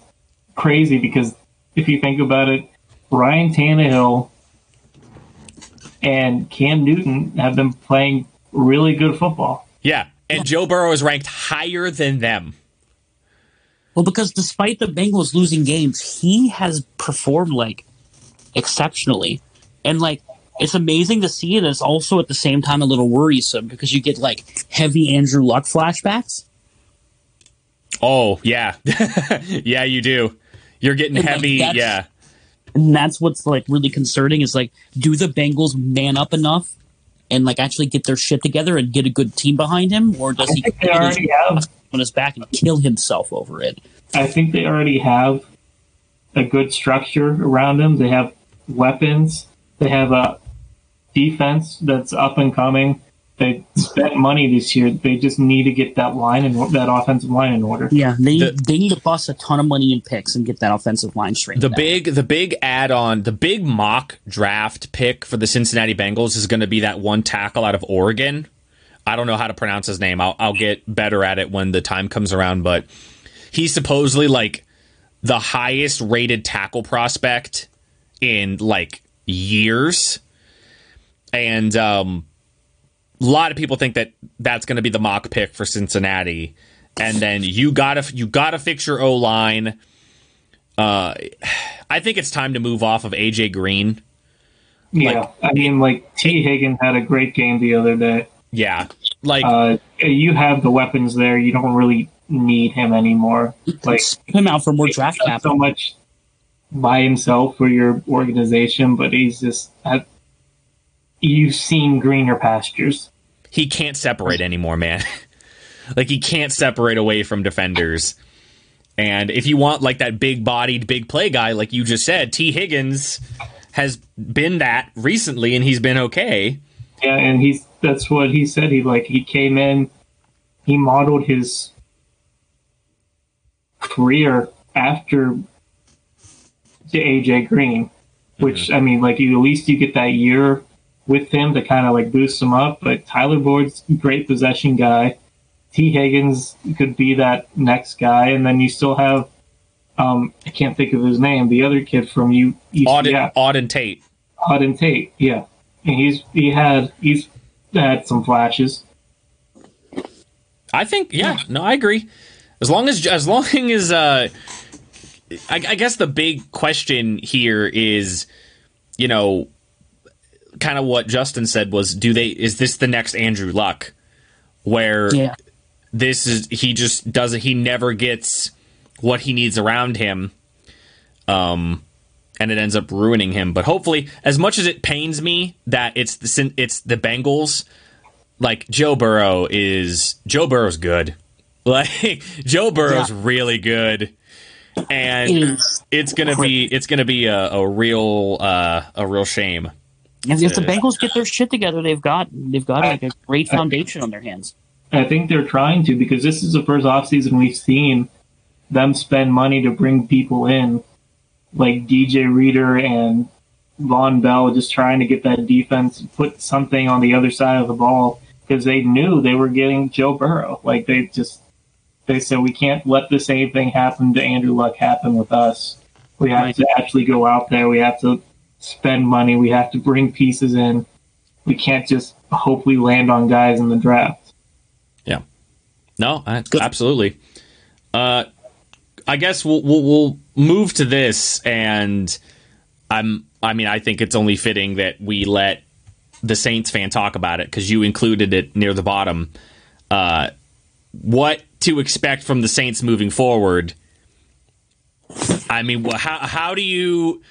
Speaker 3: crazy because if you think about it, Ryan Tannehill and Cam Newton have been playing really good football.
Speaker 2: Yeah, and Joe Burrow is ranked higher than them.
Speaker 1: Well, because despite the Bengals losing games, he has performed like exceptionally, and like it's amazing to see it. It's also at the same time a little worrisome because you get like heavy Andrew Luck flashbacks.
Speaker 2: Oh yeah, yeah, you do. You're getting
Speaker 1: And,
Speaker 2: heavy.
Speaker 1: that's-
Speaker 2: yeah,
Speaker 1: And that's what's like really concerning is like, do the Bengals man up enough and like actually get their shit together and get a good team behind him, or does
Speaker 3: I
Speaker 1: he put his on his back and kill himself over it?
Speaker 3: I think they already have a good structure around them. They have weapons. They have a defense that's up and coming. They spent money this year. They just need to get that line and that offensive line in order.
Speaker 1: Yeah, they
Speaker 2: The-
Speaker 1: they need to bust a ton of money in picks and get that offensive line straight.
Speaker 2: The big the big add on the big mock draft pick for the Cincinnati Bengals is going to be that one tackle out of Oregon. I don't know how to pronounce his name. I'll I'll get better at it when the time comes around, but he's supposedly like the highest rated tackle prospect in like years. And um a lot of people think that that's going to be the mock pick for Cincinnati. And then you got to you got to fix your O line. Uh, I think it's time to move off of AJ Green.
Speaker 3: Yeah,
Speaker 2: Like-
Speaker 3: I mean, like Tee Higgins had a great game the other day.
Speaker 2: Yeah, like
Speaker 3: Uh, you have the weapons there. You don't really need him anymore. Like
Speaker 1: Put him out for more draft
Speaker 3: done
Speaker 1: capital.
Speaker 3: so much by himself for your organization, but he's just had, you've seen greener pastures.
Speaker 2: He can't separate anymore, man. like he can't separate away from defenders. And if you want like that big bodied, big play guy, like you just said, Tee Higgins has been that recently, and he's been okay.
Speaker 3: Yeah, and he's that's what he said. He like he came in, he modeled his career after the AJ Green, which mm-hmm. I mean, like you at least you get that year with him to kind of like boost him up. But Tyler Boyd's great possession guy. Tee Higgins could be that next guy, and then you still have um I can't think of his name, the other kid from you,
Speaker 2: Auden,
Speaker 3: yeah,
Speaker 2: Auden Tate.
Speaker 3: Auden Tate, yeah, and he's he had he's had some flashes.
Speaker 2: I think, yeah, no, I agree. As long as, as long as, uh, I, I guess the big question here is, you know, kind of what Justin said was, do they? Is this the next Andrew Luck, where
Speaker 1: Yeah,
Speaker 2: this is he just doesn't he never gets what he needs around him, um, and it ends up ruining him. But hopefully, as much as it pains me that it's the it's the Bengals, like Joe Burrow is Joe Burrow's good. Like Joe Burrow's
Speaker 1: Yeah.
Speaker 2: really good, and it's gonna be it's gonna be a, a real uh, a real shame.
Speaker 1: If, if the Bengals get their shit together, they've got they've got like a great foundation on their hands.
Speaker 3: I think they're trying to because this is the first offseason we've seen them spend money to bring people in, like DJ Reader and Vonn Bell, just trying to get that defense, put something on the other side of the ball because they knew they were getting Joe Burrow. Like they just they said we can't let the same thing happen to Andrew Luck happen with us. We have
Speaker 1: Right.
Speaker 3: to actually go out there. We have to spend money. We have to bring pieces in. We can't just hopefully land on guys in the draft.
Speaker 2: Yeah. No, I, absolutely. Uh, I guess we'll, we'll we'll move to this, and I'm. I mean, I think it's only fitting that we let the Saints fan talk about it because you included it near the bottom. Uh, what to expect from the Saints moving forward? I mean, wh- how how do you?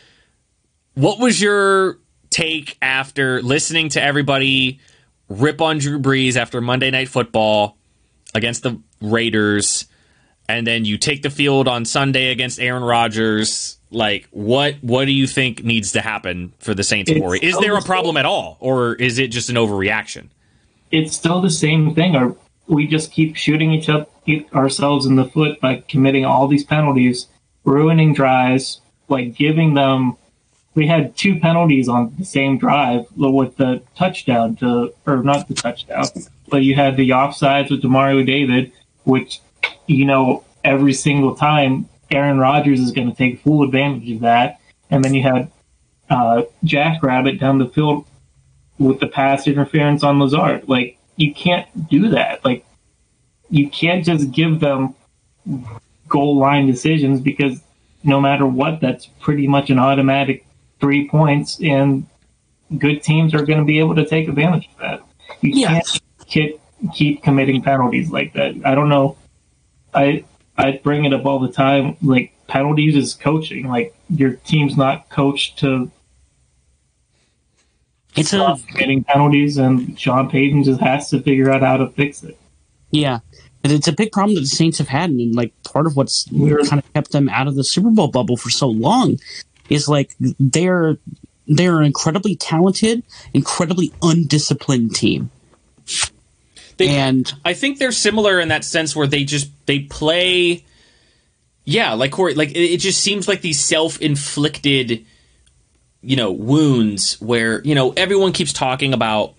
Speaker 2: What was your take after listening to everybody rip on Drew Brees after Monday Night Football against the Raiders, and then you take the field on Sunday against Aaron Rodgers? Like, what what do you think needs to happen for the Saints? Corey? Is there a problem at all, or is it just an overreaction?
Speaker 3: it's still the same thing. Or we just keep shooting each other ourselves in the foot by committing all these penalties, ruining drives, like giving them. We had two penalties on the same drive with the touchdown to, or not the touchdown, but you had the offsides with Demario Davis, which, you know, every single time Aaron Rodgers is going to take full advantage of that. And then you had uh, Jackrabbit down the field with the pass interference on Lazard. Like you can't do that. Like you can't just give them goal line decisions because no matter what, that's pretty much an automatic three points, and good teams are going to be able to take advantage of that. You
Speaker 1: Yeah.
Speaker 3: can't keep, keep committing penalties like that. I don't know. I I bring it up all the time. Like penalties is coaching. Like your team's not coached to
Speaker 1: It's a
Speaker 3: stop committing penalties, and Sean Payton just has to figure out how to fix it.
Speaker 1: yeah, but it's a big problem that the Saints have had, and like part of what's
Speaker 3: We're-
Speaker 1: kind of kept them out of the Super Bowl bubble for so long is like they're they're an incredibly talented, incredibly undisciplined team.
Speaker 2: They,
Speaker 1: And
Speaker 2: I think they're similar in that sense where they just they play. Yeah, like Corey, like it, it just seems like these self-inflicted, you know, wounds where you know everyone keeps talking about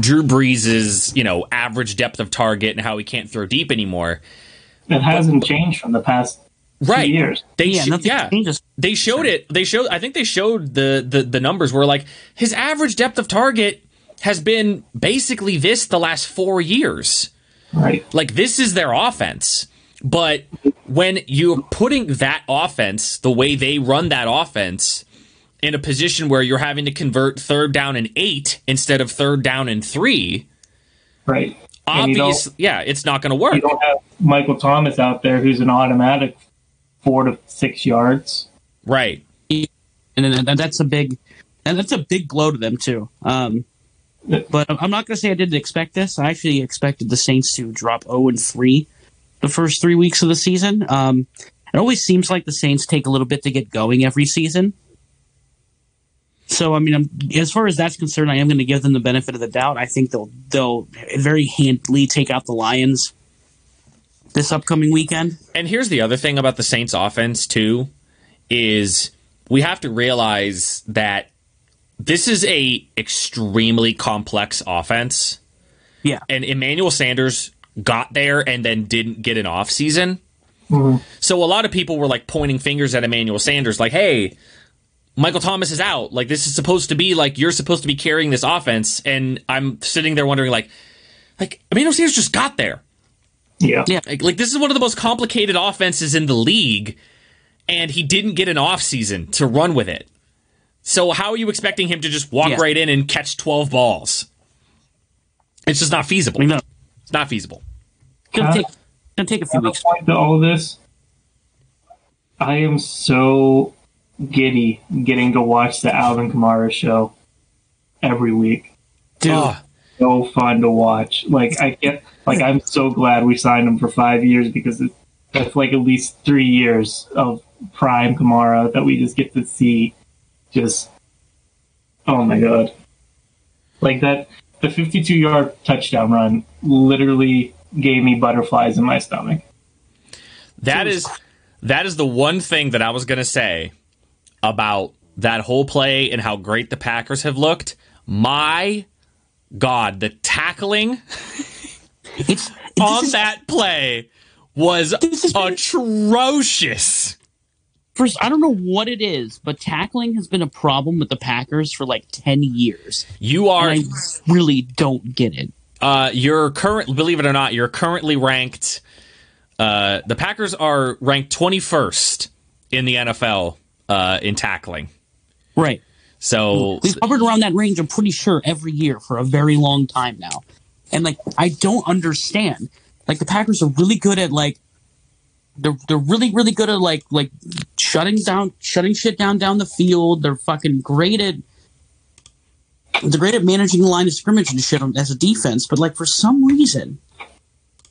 Speaker 2: Drew Brees' you know average depth of target and how he can't throw deep anymore.
Speaker 3: It hasn't changed from the past
Speaker 2: Right.
Speaker 3: years.
Speaker 2: They
Speaker 1: yeah,
Speaker 2: sh-
Speaker 1: nothing
Speaker 2: yeah.
Speaker 1: changes.
Speaker 2: They showed it. They showed. I think they showed the, the the numbers where like his average depth of target has been basically this the last four years.
Speaker 3: Right.
Speaker 2: Like this is their offense. But when you're putting that offense, the way they run that offense, in a position where you're having to convert third down and eight instead of third down and three,
Speaker 3: Right. And you don't-
Speaker 2: obvious, yeah, it's not going to work.
Speaker 3: You don't have Michael Thomas out there who's an automatic four to six yards.
Speaker 2: Right.
Speaker 1: and, and, and that's a big and that's a big blow to them too. Um, but I'm not going to say I didn't expect this. I actually expected the Saints to drop 0 and 3 the first three weeks of the season. Um, it always seems like the Saints take a little bit to get going every season. So I mean, I'm, as far as that's concerned, I am going to give them the benefit of the doubt. I think they'll they'll very handily take out the Lions this upcoming weekend.
Speaker 2: And here's the other thing about the Saints offense too is we have to realize that this is a extremely complex offense
Speaker 1: Yeah,
Speaker 2: and Emmanuel Sanders got there and then didn't get an off season. Mm-hmm. So a lot of people were like pointing fingers at Emmanuel Sanders like, "Hey, Michael Thomas is out. Like this is supposed to be like you're supposed to be carrying this offense." And I'm sitting there wondering like like Emmanuel Sanders just got there.
Speaker 3: Yeah.
Speaker 1: yeah.
Speaker 2: Like, like this is one of the most complicated offenses in the league, and he didn't get an off season to run with it. So how are you expecting him to just walk
Speaker 1: Yeah.
Speaker 2: right in and catch twelve balls? It's just not feasible.
Speaker 1: I know.
Speaker 2: It's not feasible.
Speaker 1: Gonna
Speaker 3: Huh?
Speaker 1: take gonna take a few weeks.
Speaker 3: point to all of this, I am so giddy getting to watch the Alvin Kamara show every week.
Speaker 1: Dude,
Speaker 2: Oh,
Speaker 3: So fun to watch. Like I can't. like I'm so glad we signed him for five years because it, that's like at least three years of prime Kamara that we just get to see. Just, oh my god, like that. The 52 yard touchdown run literally gave me butterflies in my stomach.
Speaker 2: that is that is the one thing that I was gonna say about that whole play and how great the Packers have looked. My God, the tackling
Speaker 1: it's
Speaker 2: on
Speaker 1: is-
Speaker 2: that play was
Speaker 1: This is-
Speaker 2: atrocious.
Speaker 1: First, I don't know what it is, but tackling has been a problem with the Packers for like ten years.
Speaker 2: You are
Speaker 1: I really don't get it.
Speaker 2: uh, you're current. Believe it or not, you're currently ranked. Uh, the Packers are ranked 21st in the NFL uh, in tackling.
Speaker 1: Right.
Speaker 2: So
Speaker 1: We've hovered around that range, I'm pretty sure, every year for a very long time now. And like I don't understand. Like the Packers are really good at like they're they're really, really good at like like shutting down shutting shit down down the field. They're fucking great at they're great at managing the line of scrimmage and shit on- as a defense, but like for some reason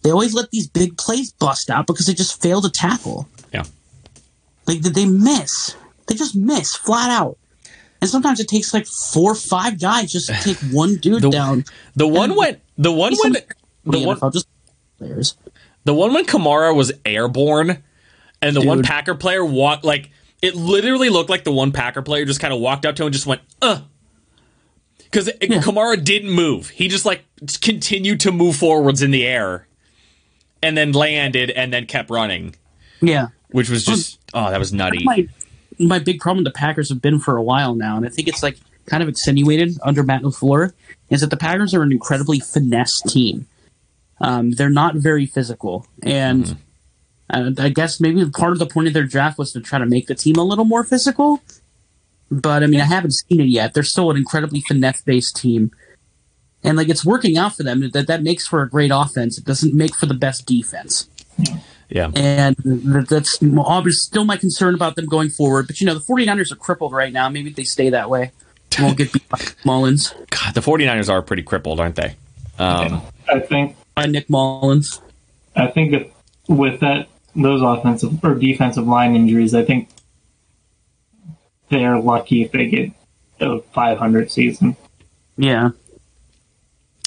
Speaker 1: they always let these big plays bust out because they just fail to tackle.
Speaker 2: yeah,
Speaker 1: Like they miss. They just miss flat out. And sometimes it takes like four or five guys just to take one dude
Speaker 2: The-
Speaker 1: down.
Speaker 2: the one went. the one went. the
Speaker 1: The
Speaker 2: one
Speaker 1: just players.
Speaker 2: The one when Kamara was airborne, and the one Packer player walked like it literally looked like the one Packer player just kind of walked up to him and just went uh. Because Kamara didn't move. He just like continued to move forwards in the air, and then landed and then kept running,
Speaker 1: Yeah.
Speaker 2: which was just oh that was nutty.
Speaker 1: My my big problem the Packers have been for a while now, and I think it's like kind of insinuated under Matt LaFleur, is that the Packers are an incredibly finesse team. Um, they're not very physical, and uh, I guess maybe part of the point of their draft was to try to make the team a little more physical. But I mean, I haven't seen it yet. They're still an incredibly finesse-based team, and like it's working out for them. That that makes for a great offense. It doesn't make for the best defense
Speaker 2: Yeah,
Speaker 1: and that's obviously still my concern about them going forward. But you know, the 49ers are crippled right now. Maybe they stay that way. Won't get beat by Mullens.
Speaker 2: God, the 49ers are pretty crippled, aren't they? Um,
Speaker 3: I think
Speaker 1: By Nick Mullens.
Speaker 3: I think that with that those offensive or defensive line injuries, I think they're lucky if they get a 500 season.
Speaker 1: Yeah.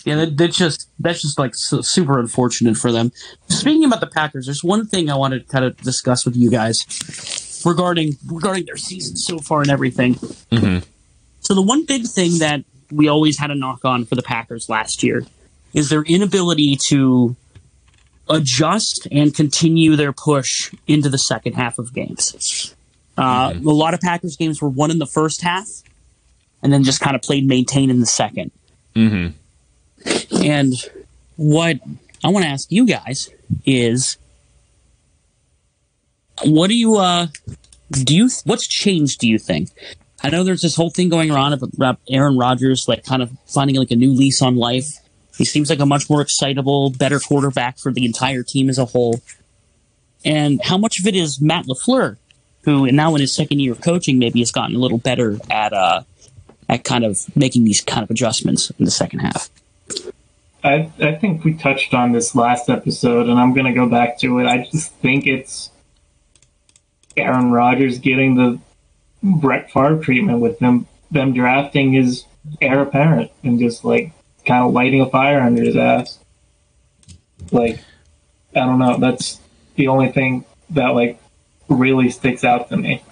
Speaker 1: Yeah, that, that's just that's just like su- super unfortunate for them. Speaking about the Packers, there's one thing I want to kind of discuss with you guys regarding regarding their season so far and everything.
Speaker 2: Mhm.
Speaker 1: So the one big thing that we always had a knock on for the Packers last year is their inability to adjust and continue their push into the second half of games. Uh, A lot of Packers games were won in the first half, and then just kind of played maintain in the second.
Speaker 2: Mm-hmm.
Speaker 1: And what I want to ask you guys is, what do you uh do you what's changed? Do you think? I know there's this whole thing going around about Aaron Rodgers like kind of finding like a new lease on life. He seems like a much more excitable, better quarterback for the entire team as a whole. And how much of it is Matt Lafleur, who now in his second year of coaching maybe has gotten a little better at uh at kind of making these kind of adjustments in the second half.
Speaker 3: I, I think we touched on this last episode, and I'm going to go back to it. I just think it's Aaron Rodgers getting the Brett Favre treatment with them them drafting his heir apparent and just like kind of lighting a fire under his ass. Like, I don't know. That's the only thing that like really sticks out to me.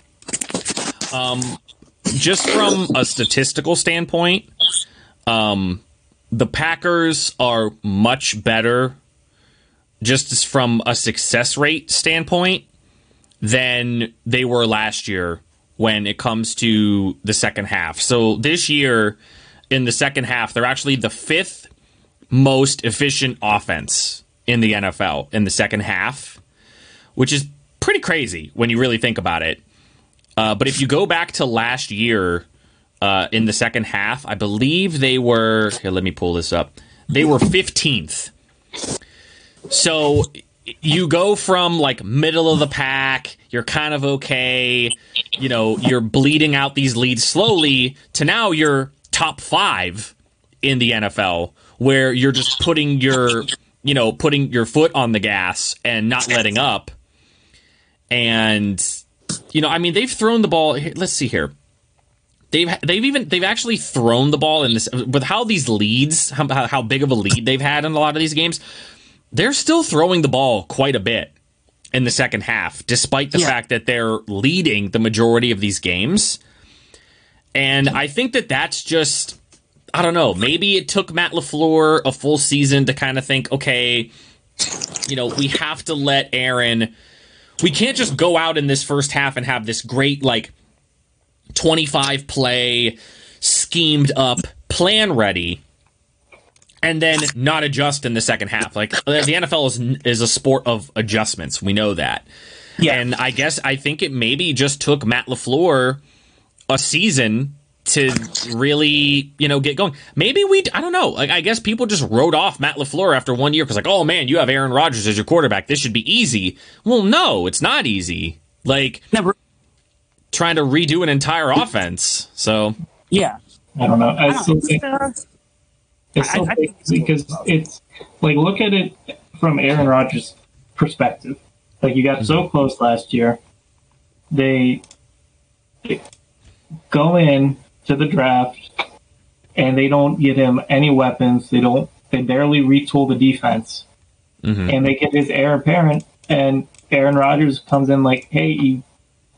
Speaker 2: Um, just from a statistical standpoint, um, the Packers are much better, just from a success rate standpoint, than they were last year when it comes to the second half. So this year, in the second half, they're actually the fifth most efficient offense in the NFL in the second half, which is pretty crazy when you really think about it. Uh, but if you go back to last year, uh, in the second half, I believe they were. Let me pull this up. They were 15th. So you go from like middle of the pack, you're kind of okay, you know, you're bleeding out these leads slowly, to now you're top five in the NFL, where you're just putting your, you know, putting your foot on the gas and not letting up. And, you know, I mean, they've thrown the ball. Let's see here they've they've even they've actually thrown the ball in this with how these leads how, how big of a lead they've had in a lot of these games they're still throwing the ball quite a bit in the second half despite the
Speaker 1: Yeah.
Speaker 2: fact that they're leading the majority of these games and i think that that's just i don't know maybe it took matt lafleur a full season to kind of think okay you know we have to let aaron we can't just go out in this first half and have this great like 25 play, schemed up, plan ready, and then not adjust in the second half. Like the NFL is is a sport of adjustments. We know that.
Speaker 1: Yeah.
Speaker 2: And I guess I think it maybe just took Matt LaFleur a season to really, you know, get going. Maybe we, I don't know. Like, I guess people just wrote off Matt LaFleur after one year because, like, oh man, you have Aaron Rodgers as your quarterback. This should be easy. Well, no, it's not easy. Like,
Speaker 1: Never.
Speaker 2: trying to redo an entire offense. So,
Speaker 1: Yeah.
Speaker 3: I don't know. I
Speaker 1: I
Speaker 3: still
Speaker 1: don't
Speaker 3: think
Speaker 1: know.
Speaker 3: it's
Speaker 1: I-
Speaker 3: so
Speaker 1: I
Speaker 3: big
Speaker 1: think-
Speaker 3: because it's like look at it from Aaron Rodgers' perspective. Like you got so close last year, they, they go in to the draft and they don't get him any weapons. They don't. They barely retool the defense,
Speaker 2: mhm.
Speaker 3: and they get his heir apparent. And Aaron Rodgers comes in like, "Hey, you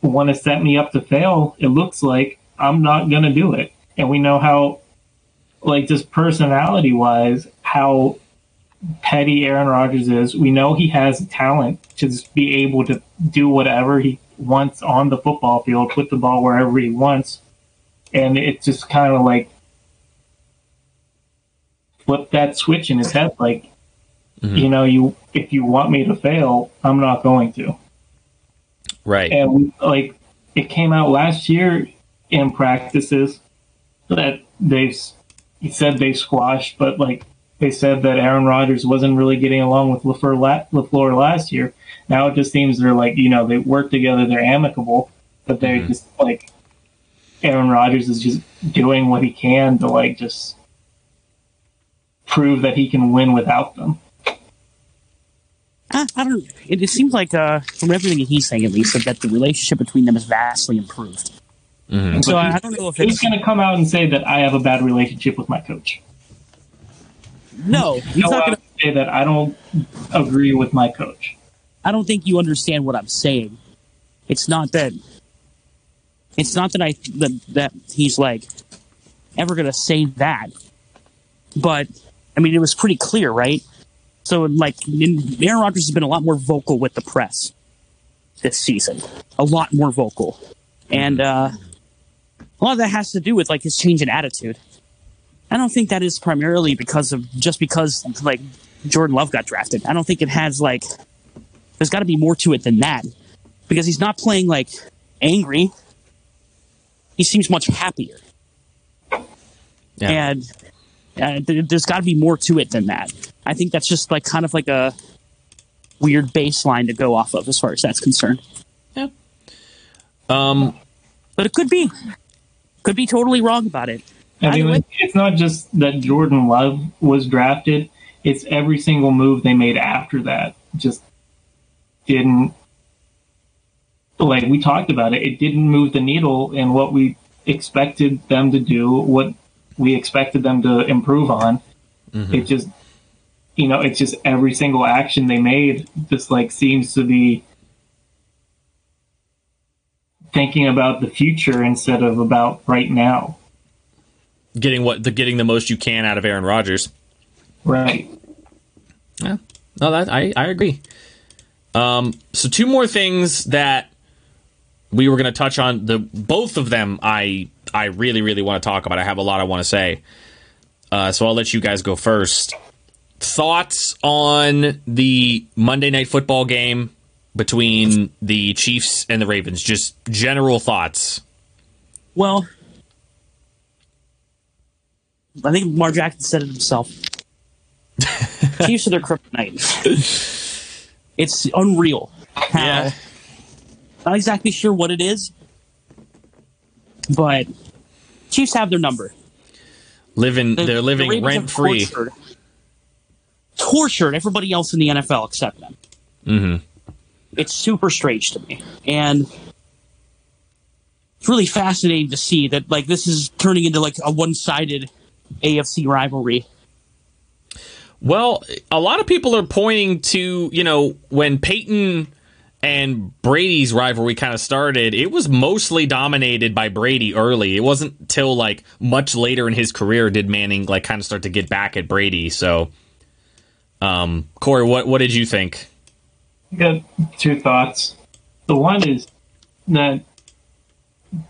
Speaker 3: want to set me up to fail? It looks like I'm not gonna do it." And we know how like just personality wise, how petty Aaron Rodgers is. We know he has talent to just be able to do whatever he wants on the football field, put the ball wherever he wants. And it's just kind of like flip that switch in his head. Like, mm-hmm. you know, you if you want me to fail, I'm not going to
Speaker 2: right.
Speaker 3: and we, like it came out last year in practices that they he said they squashed, but like they said that Aaron Rodgers wasn't really getting along with LaFleur, la- LaFleur last year. Now it just seems they're like you know they work together, they're amicable, but they're just like Aaron Rodgers is just doing what he can to like just prove that he can win without them.
Speaker 1: I, I don't. It, it seems like, uh, from everything he's saying, at least, that, that the relationship between them is vastly improved.
Speaker 2: Mm-hmm.
Speaker 1: So I, I don't know if
Speaker 3: Who's going to come out and say that I have a bad relationship with my coach?
Speaker 1: No. He's not going to.
Speaker 3: say that I don't agree with my coach.
Speaker 1: I don't think you understand what I'm saying. It's not that. It's not that I that that he's like ever going to say that, but I mean it was pretty clear, right? So like Aaron Rodgers has been a lot more vocal with the press this season, a lot more vocal, and uh, a lot of that has to do with like his change in attitude. I don't think that is primarily because of just because like Jordan Love got drafted. I don't think it has like there's got to be more to it than that because he's not playing like angry. He seems much happier,
Speaker 2: Yeah.
Speaker 1: and uh, th- there's got to be more to it than that. I think that's just like kind of like a weird baseline to go off of as far as that's concerned.
Speaker 2: Um,
Speaker 1: But it could be, could be totally wrong about it.
Speaker 3: I
Speaker 1: Either
Speaker 3: mean,
Speaker 1: way-
Speaker 3: it's not just that Jordan Love was drafted; it's every single move they made after that. Just didn't like we talked about it. It didn't move the needle in what we expected them to do, what we expected them to improve on. Mm-hmm. It just, you know, it's just every single action they made just like seems to be thinking about the future instead of about right now.
Speaker 2: Getting what the getting the most you can out of Aaron Rodgers.
Speaker 3: Right.
Speaker 2: Yeah. No, that I, I agree. Um, so two more things that we were going to touch on. The both of them I I really really want to talk about. I have a lot I want to say. Uh, so I'll let you guys go first. Thoughts on the Monday Night Football game between the Chiefs and the Ravens? Just general thoughts.
Speaker 1: Well, I think Lamar Jackson said it himself. Chiefs are their kryptonite. It's unreal. How,
Speaker 2: Yeah.
Speaker 1: Not exactly sure what it is, but Chiefs have their number.
Speaker 2: Living,
Speaker 1: The-
Speaker 2: they're living
Speaker 1: have
Speaker 2: rent free.
Speaker 1: Tortured, tortured everybody else in the NFL except them.
Speaker 2: hmm
Speaker 1: It's super strange to me, and it's really fascinating to see that like this is turning into like a one-sided AFC rivalry.
Speaker 2: Well, a lot of people are pointing to, you know, when Peyton and Brady's rivalry kind of started, it was mostly dominated by Brady early. It wasn't till like much later in his career did Manning like kind of start to get back at Brady. So, um, Corey, what what did you think?
Speaker 3: I got two thoughts. The one is that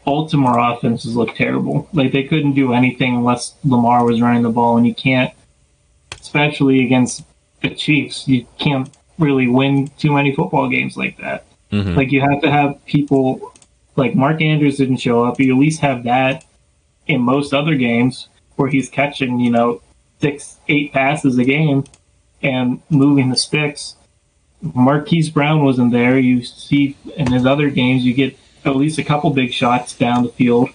Speaker 3: Baltimore offenses look terrible. Like they couldn't do anything unless Lamar was running the ball, and you can't, especially against the Chiefs, you can't really win too many football games like that.
Speaker 2: Mhm.
Speaker 3: Like you have to have people like Mark Andrews didn't show up. You at least have that in most other games where he's catching, you know, six, eight passes a game and moving the sticks. Marquise Brown wasn't there. You see in his other games, you get at least a couple big shots down the field.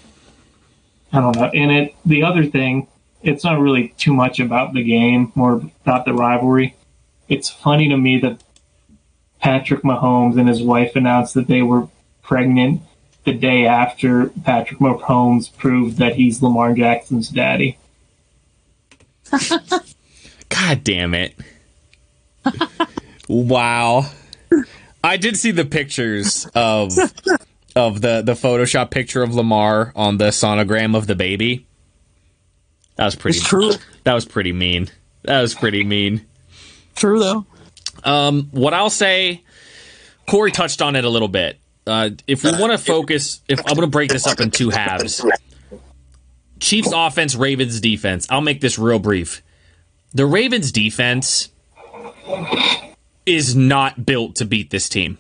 Speaker 3: I don't know. And it the other thing, it's not really too much about the game, more about the rivalry. It's funny to me that Patrick Mahomes and his wife announced that they were pregnant the day after Patrick Mahomes proved that he's Lamar Jackson's daddy.
Speaker 2: God damn it! wow, I did see the pictures of of the the Photoshop picture of Lamar on the sonogram of the baby. That was pretty.
Speaker 1: It's true.
Speaker 2: That was pretty mean. That was pretty mean.
Speaker 1: True though.
Speaker 2: Um, what I'll say, Corey touched on it a little bit. Uh, if we want to focus, if I'm going to break this up in two halves, Chiefs offense, Ravens defense. I'll make this real brief. The Ravens defense is not built to beat this team.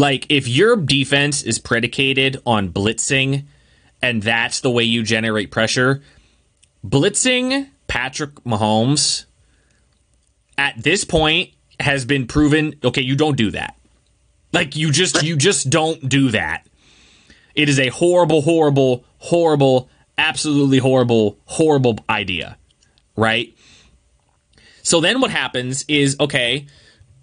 Speaker 2: Like, if your defense is predicated on blitzing and that's the way you generate pressure, blitzing Patrick Mahomes at this point has been proven okay you don't do that. Like you just you just don't do that. It is a horrible horrible horrible absolutely horrible horrible idea right? So then what happens is okay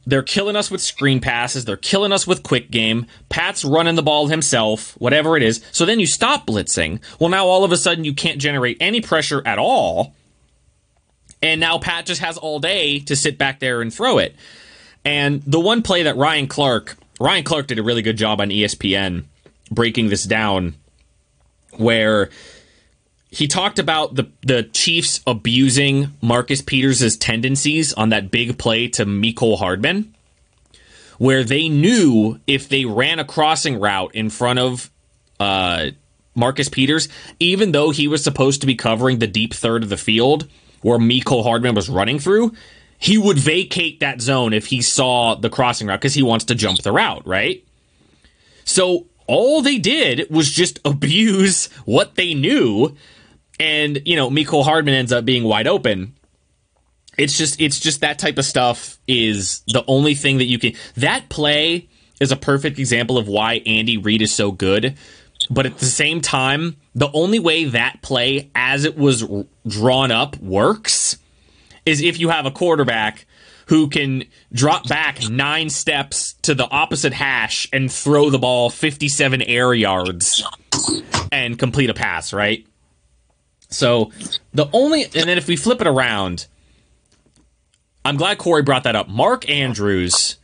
Speaker 2: they're killing us with screen passes. They're killing us with quick game. Pat's running the ball himself, whatever it is. So then you stop blitzing. Well, now all of a sudden you can't generate any pressure at all. And now Pat just has all day to sit back there and throw it. And the one play that Ryan Clark, Ryan Clark did a really good job on ESPN breaking this down, where he talked about the the Chiefs abusing Marcus Peters' tendencies on that big play to Mecole Hardman, where they knew if they ran a crossing route in front of uh, Marcus Peters, even though he was supposed to be covering the deep third of the field where Mecole Hardman was running through, he would vacate that zone if he saw the crossing route because he wants to jump the route, right? So all they did was just abuse what they knew and you know Mecole Hardman ends up being wide open. It's just it's just that type of stuff is the only thing that you can. That play is a perfect example of why Andy Reid is so good. But at the same time, the only way that play, as it was drawn up, works is if you have a quarterback who can drop back nine steps to the opposite hash and throw the ball 57 air yards and complete a pass, right? So the only, and then if we flip it around, I'm glad Corey brought that up. Mark Andrews,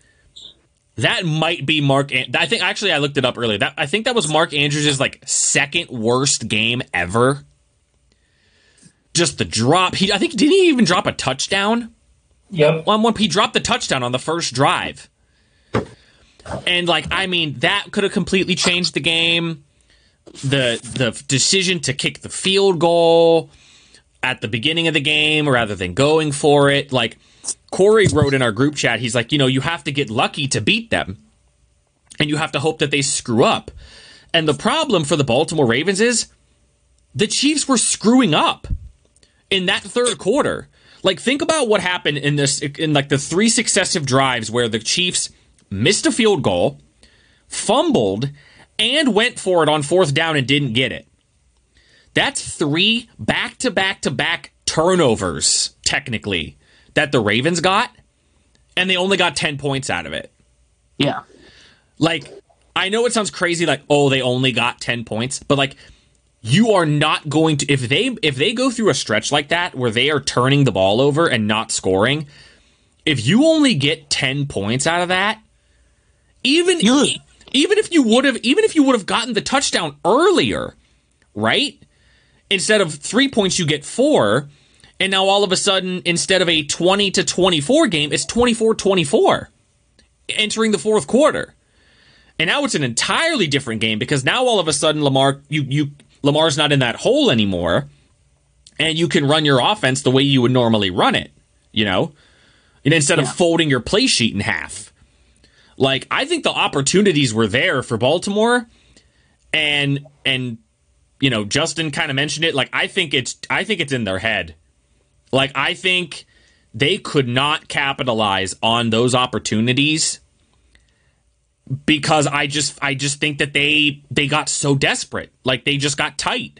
Speaker 2: that might be Mark. I think actually I looked it up earlier. That I think that was Mark Andrews' like second worst game ever. Just the drop. He, I think, did he even drop a touchdown?
Speaker 3: Yep.
Speaker 2: On one, he dropped the touchdown on the first drive. And like, I mean, that could have completely changed the game the the decision to kick the field goal at the beginning of the game rather than going for it. Like Corey wrote in our group chat, he's like, you know, you have to get lucky to beat them, and you have to hope that they screw up. And the problem for the Baltimore Ravens is the Chiefs were screwing up in that third quarter. Like, think about what happened in this in like the three successive drives where the Chiefs missed a field goal, fumbled, and went for it on fourth down and didn't get it. That's three back to back to back turnovers, technically, that the Ravens got, and they only got 10 points out of it.
Speaker 1: Yeah.
Speaker 2: Like, I know it sounds crazy, like, oh, they only got 10 points, but like, you are not going to if they if they go through a stretch like that where they are turning the ball over and not scoring if you only get 10 points out of that even
Speaker 1: You're,
Speaker 2: even if you would have even if you would have gotten the touchdown earlier, right? Instead of 3 points you get 4 and now all of a sudden instead of a 20 to 24 game it's 24-24 entering the fourth quarter. And now it's an entirely different game because now all of a sudden Lamar you you Lamar's not in that hole anymore and you can run your offense the way you would normally run it, you know? And instead yeah. of folding your play sheet in half. Like I think the opportunities were there for Baltimore, and and you know Justin kind of mentioned it. Like I think it's I think it's in their head. Like I think they could not capitalize on those opportunities because I just I just think that they they got so desperate. Like they just got tight.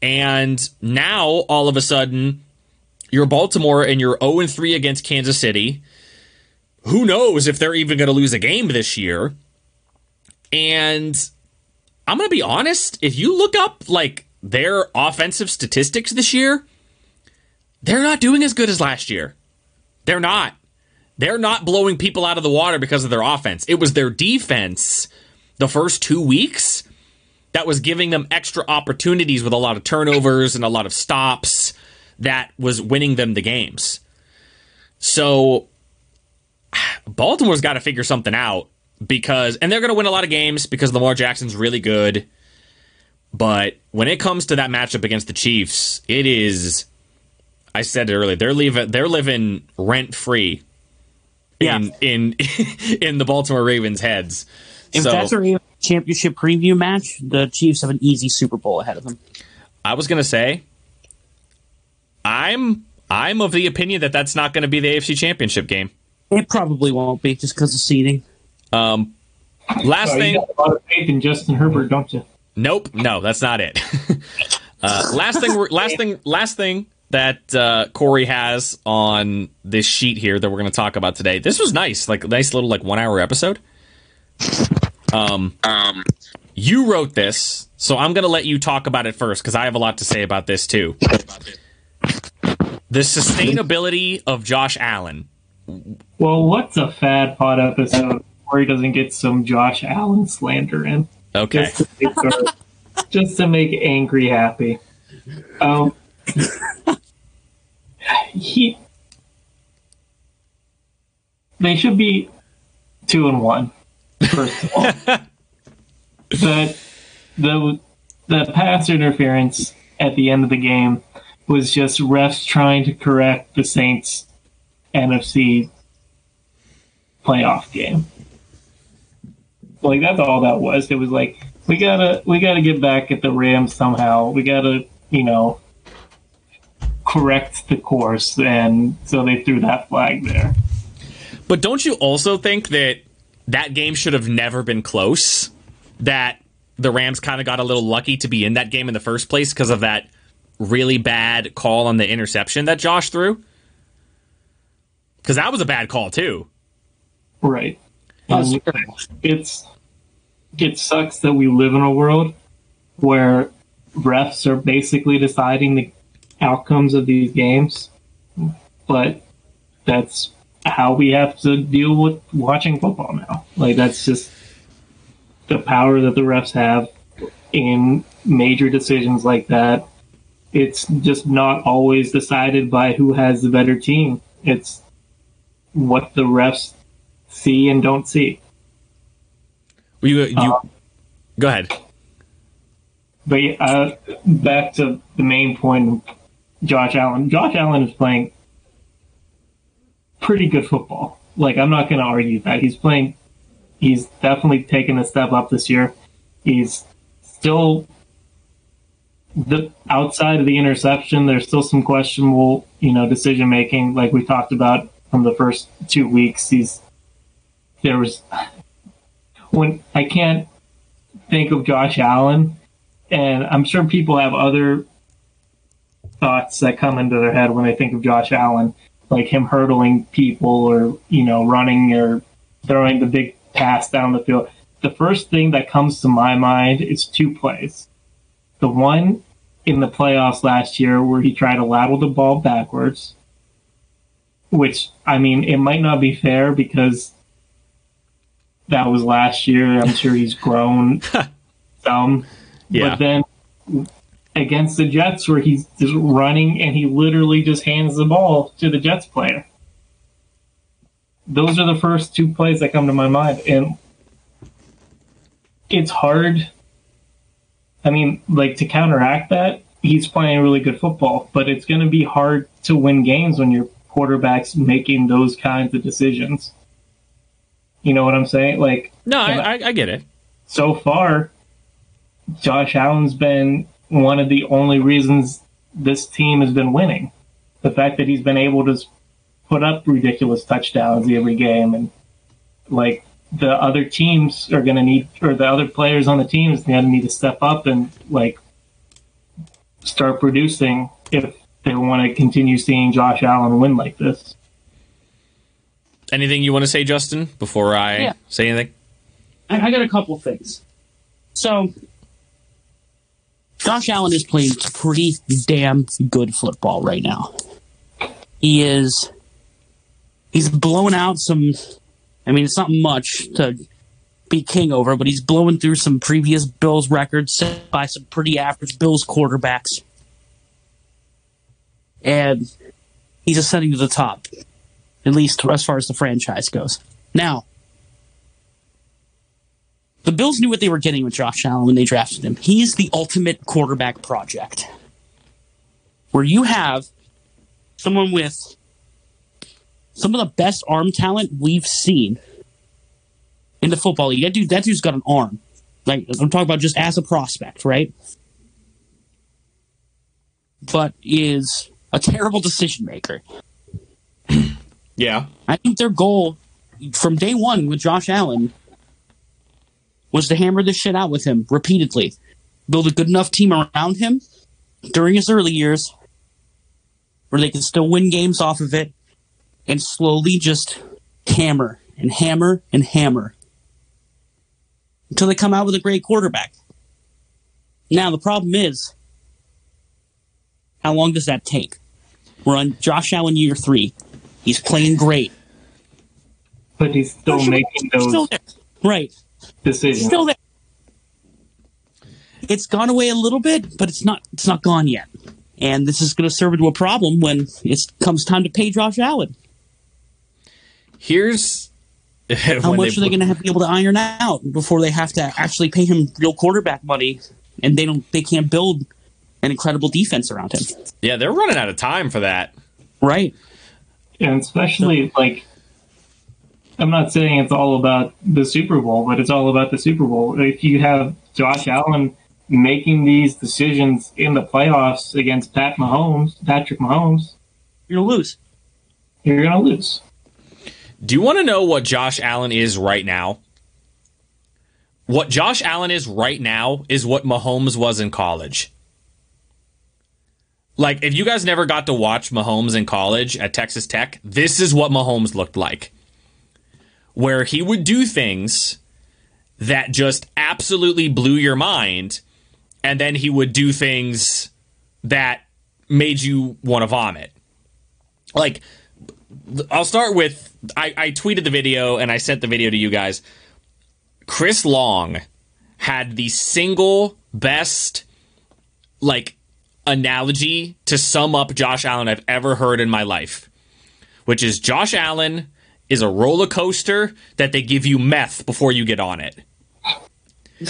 Speaker 2: And now all of a sudden you're Baltimore and you're 0 3 against Kansas City who knows if they're even going to lose a game this year. And I'm going to be honest, if you look up like their offensive statistics this year, they're not doing as good as last year. They're not. They're not blowing people out of the water because of their offense. It was their defense the first 2 weeks that was giving them extra opportunities with a lot of turnovers and a lot of stops that was winning them the games. So Baltimore's got to figure something out because, and they're going to win a lot of games because Lamar Jackson's really good. But when it comes to that matchup against the Chiefs, it is. I said it earlier. They're leaving. They're living rent free. In yeah. in in the Baltimore Ravens' heads.
Speaker 1: If so, that's a championship preview match, the Chiefs have an easy Super Bowl ahead of them.
Speaker 2: I was gonna say, I'm I'm of the opinion that that's not going to be the AFC Championship game.
Speaker 1: It probably won't be just because of seating.
Speaker 2: Um, last
Speaker 3: oh,
Speaker 2: thing.
Speaker 3: You got a lot of faith in Justin Herbert, don't you?
Speaker 2: Nope. No, that's not it. uh, last thing. Last thing. Last thing that uh, Corey has on this sheet here that we're going to talk about today. This was nice, like nice little like one hour episode. Um, um, you wrote this, so I'm going to let you talk about it first because I have a lot to say about this too. The sustainability of Josh Allen.
Speaker 3: Well, what's a fad pod episode where he doesn't get some Josh Allen slander in?
Speaker 2: Okay.
Speaker 3: Just to make, her- just to make Angry happy. Um, he. They should be two and one. First of all, but the the pass interference at the end of the game was just refs trying to correct the Saints NFC playoff game. Like that's all that was. It was like we gotta we gotta get back at the Rams somehow. We gotta you know correct the course, and so they threw that flag there.
Speaker 2: But don't you also think that that game should have never been close? That the Rams kind of got a little lucky to be in that game in the first place because of that really bad call on the interception that Josh threw? Because that was a bad call, too.
Speaker 3: Right.
Speaker 1: That was um,
Speaker 3: And
Speaker 1: terrible.
Speaker 3: it's it sucks that we live in a world where refs are basically deciding the outcomes of these games, but that's how we have to deal with watching football now. Like that's just the power that the refs have in major decisions like that. It's just not always decided by who has the better team. It's what the refs see and don't see.
Speaker 2: You, you
Speaker 3: Uh,
Speaker 2: go ahead.
Speaker 3: But uh, back to the main point, Josh Allen. Josh Allen is playing pretty good football. Like I'm not going to argue that he's playing. He's definitely taken a step up this year. He's still the outside of the interception. There's still some questionable, you know, decision making, like we talked about from the first two weeks. He's there was when I can't think of Josh Allen and I'm sure people have other thoughts that come into their head when they think of Josh Allen, like him hurdling people or you know running or throwing the big pass down the field. The first thing that comes to my mind is two plays. The one in the playoffs last year where he tried to lateral the ball backwards, which I mean it might not be fair because that was last year. I'm sure he's grown some.
Speaker 2: Yeah.
Speaker 3: But then against the Jets, where he's just running and he literally just hands the ball to the Jets player. Those are the first two plays that come to my mind. And it's hard. I mean, like to counteract that, he's playing really good football, but it's going to be hard to win games when your quarterback's making those kinds of decisions. You know what I'm saying? Like,
Speaker 2: No, I, I, I get it.
Speaker 3: so far, Josh Allen's been one of the only reasons this team has been winning. The fact that he's been able to put up ridiculous touchdowns every game, and like the other teams are going to need, or the other players on the teams to need to step up and like start producing if they want to continue seeing Josh Allen win like this.
Speaker 2: Anything you want to say, Justin, before I
Speaker 1: Yeah.
Speaker 2: say anything?
Speaker 1: I, I got a couple things. So, Josh Allen is playing pretty damn good football right now. He is. He's blown out some. I mean, it's not much to be king over, but he's blowing through some previous Bills records set by some pretty average Bills quarterbacks. And he's ascending to the top, at least as far as the franchise goes. Now, the Bills knew what they were getting with Josh Allen when they drafted him. He's the ultimate quarterback project. Where you have someone with some of the best arm talent we've seen in the football league. That dude, that dude's got an arm. Like I'm talking about just as a prospect, right? But is a terrible decision maker.
Speaker 2: Yeah.
Speaker 1: I think their goal from day one with Josh Allen was to hammer this shit out with him repeatedly, build a good enough team around him during his early years, where they can still win games off of it and slowly just hammer and hammer and hammer until they come out with a great quarterback. Now, the problem is how long does that take? We're on Josh Allen year three. He's playing great.
Speaker 3: But he's still
Speaker 1: Sure,
Speaker 3: making
Speaker 1: he's
Speaker 3: those
Speaker 1: still there. Right.
Speaker 3: decisions.
Speaker 1: Still there. It's gone away a little bit, but it's not it's not gone yet. And this is going to serve into a problem when it comes time to pay Josh Allen.
Speaker 2: Here's
Speaker 1: How
Speaker 2: when
Speaker 1: much are they going to have to be able to iron out before they have to actually pay him real quarterback money? And they don't, they can't build an incredible defense around him.
Speaker 2: Yeah, they're running out of time for that.
Speaker 1: Right.
Speaker 3: and especially like I'm not saying it's all about the Super Bowl, but it's all about the Super Bowl. If you have Josh Allen making these decisions in the playoffs against Pat Mahomes, Patrick Mahomes,
Speaker 1: You're going to lose.
Speaker 3: you're gonna lose.
Speaker 2: Do you want to know what Josh Allen is right now? What Josh Allen is right now is what Mahomes was in college. Like, if you guys never got to watch Mahomes in college at Texas Tech, this is what Mahomes looked like. Where he would do things that just absolutely blew your mind, and then he would do things that made you want to vomit. Like, I'll start with I, I tweeted the video and I sent the video to you guys. Chris Long had the single best like analogy to sum up Josh Allen I've ever heard in my life, which is Josh Allen is a roller coaster that they give you meth before you get on it.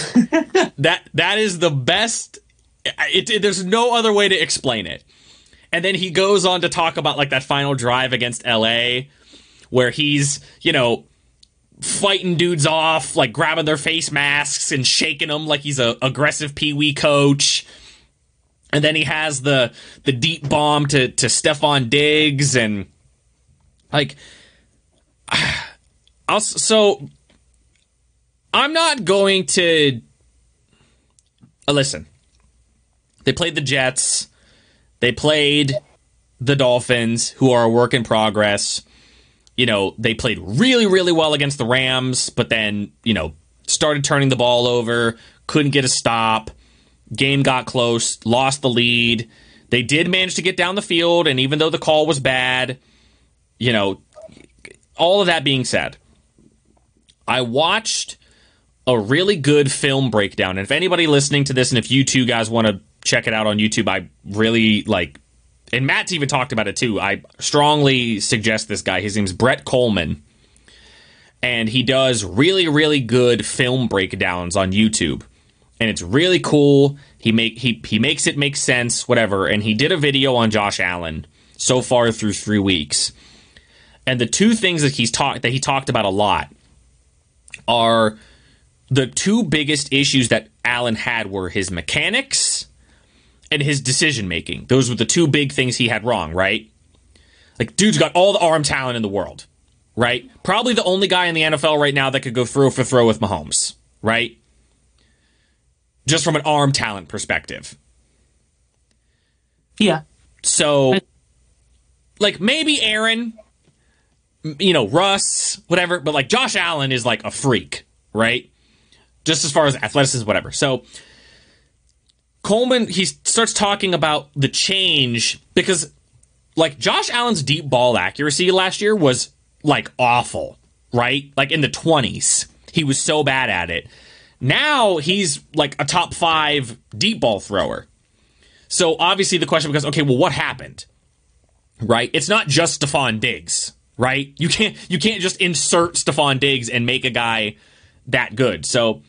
Speaker 2: that that is the best. It, it- there's no other way to explain it. And then he goes on to talk about like that final drive against LA where he's, you know, fighting dudes off, like grabbing their face masks and shaking them like he's a aggressive pee-wee coach. And then he has the the deep bomb to to Stefon Diggs and like I'll so I'm not going to uh, listen. They played the Jets. They played the Dolphins, who are a work in progress. You know, they played really, really well against the Rams, but then, you know, started turning the ball over, couldn't get a stop. Game got close, lost the lead. They did manage to get down the field, and even though the call was bad, you know, all of that being said, I watched a really good film breakdown. And if anybody listening to this, and if you two guys want to check it out on YouTube, I really like. And Matt's even talked about it too. I strongly suggest this guy. His name's Brett Kollmann, and he does really, really good film breakdowns on YouTube, and it's really cool. He make he he makes it make sense, whatever. And he did a video on Josh Allen so far through three weeks, and the two things that he's talked that he talked about a lot are the two biggest issues that Allen had were his mechanics and his decision making. Those were the two big things he had wrong, right? Like, dude's got all the arm talent in the world, right? Probably the only guy in the NFL right now that could go throw for throw with Mahomes, right? Just from an arm talent perspective.
Speaker 1: Yeah.
Speaker 2: So, like, maybe Aaron, you know, Russ, whatever, but like Josh Allen is like a freak, right? Just as far as athleticism, whatever. So, Kollmann, he starts talking about the change because, like, Josh Allen's deep ball accuracy last year was like awful, right? Like in the 20s. He was so bad at it. Now he's like a top five deep ball thrower. So obviously the question becomes, okay, well, what happened? Right? It's not just Stefon Diggs, right? You can't you can't just insert Stefon Diggs and make a guy that good. So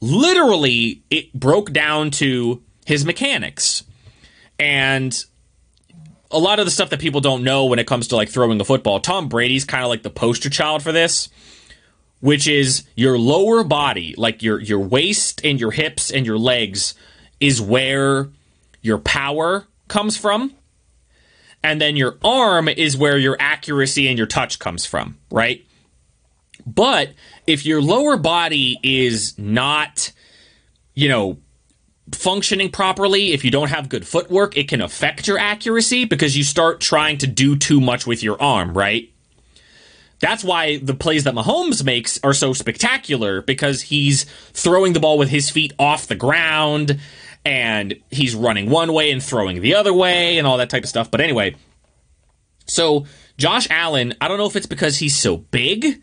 Speaker 2: literally it broke down to his mechanics. And a lot of the stuff that people don't know when it comes to like throwing a football, Tom Brady's kind of like the poster child for this, which is your lower body, like your your waist and your hips and your legs is where your power comes from. And then your arm is where your accuracy and your touch comes from, right? But if your lower body is not, you know, functioning properly, if you don't have good footwork, it can affect your accuracy because you start trying to do too much with your arm, right? That's why the plays that Mahomes makes are so spectacular because he's throwing the ball with his feet off the ground and he's running one way and throwing the other way and all that type of stuff. But anyway, so Josh Allen, I don't know if it's because he's so big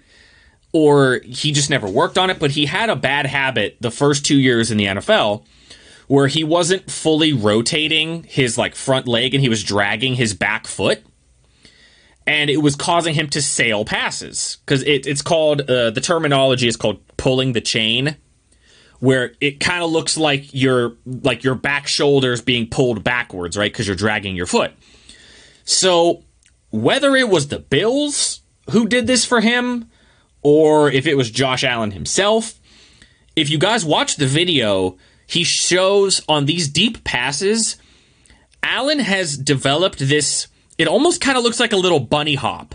Speaker 2: or he just never worked on it, but he had a bad habit the first two years in the NFL where he wasn't fully rotating his like front leg and he was dragging his back foot and it was causing him to sail passes because it, it's called uh, the terminology is called pulling the chain where it kind of looks like your like your back shoulders being pulled backwards right because you're dragging your foot. So whether it was the bills who did this for him or if it was josh allen himself if you guys watch the video he shows on these deep passes allen has developed this it almost kind of looks like a little bunny hop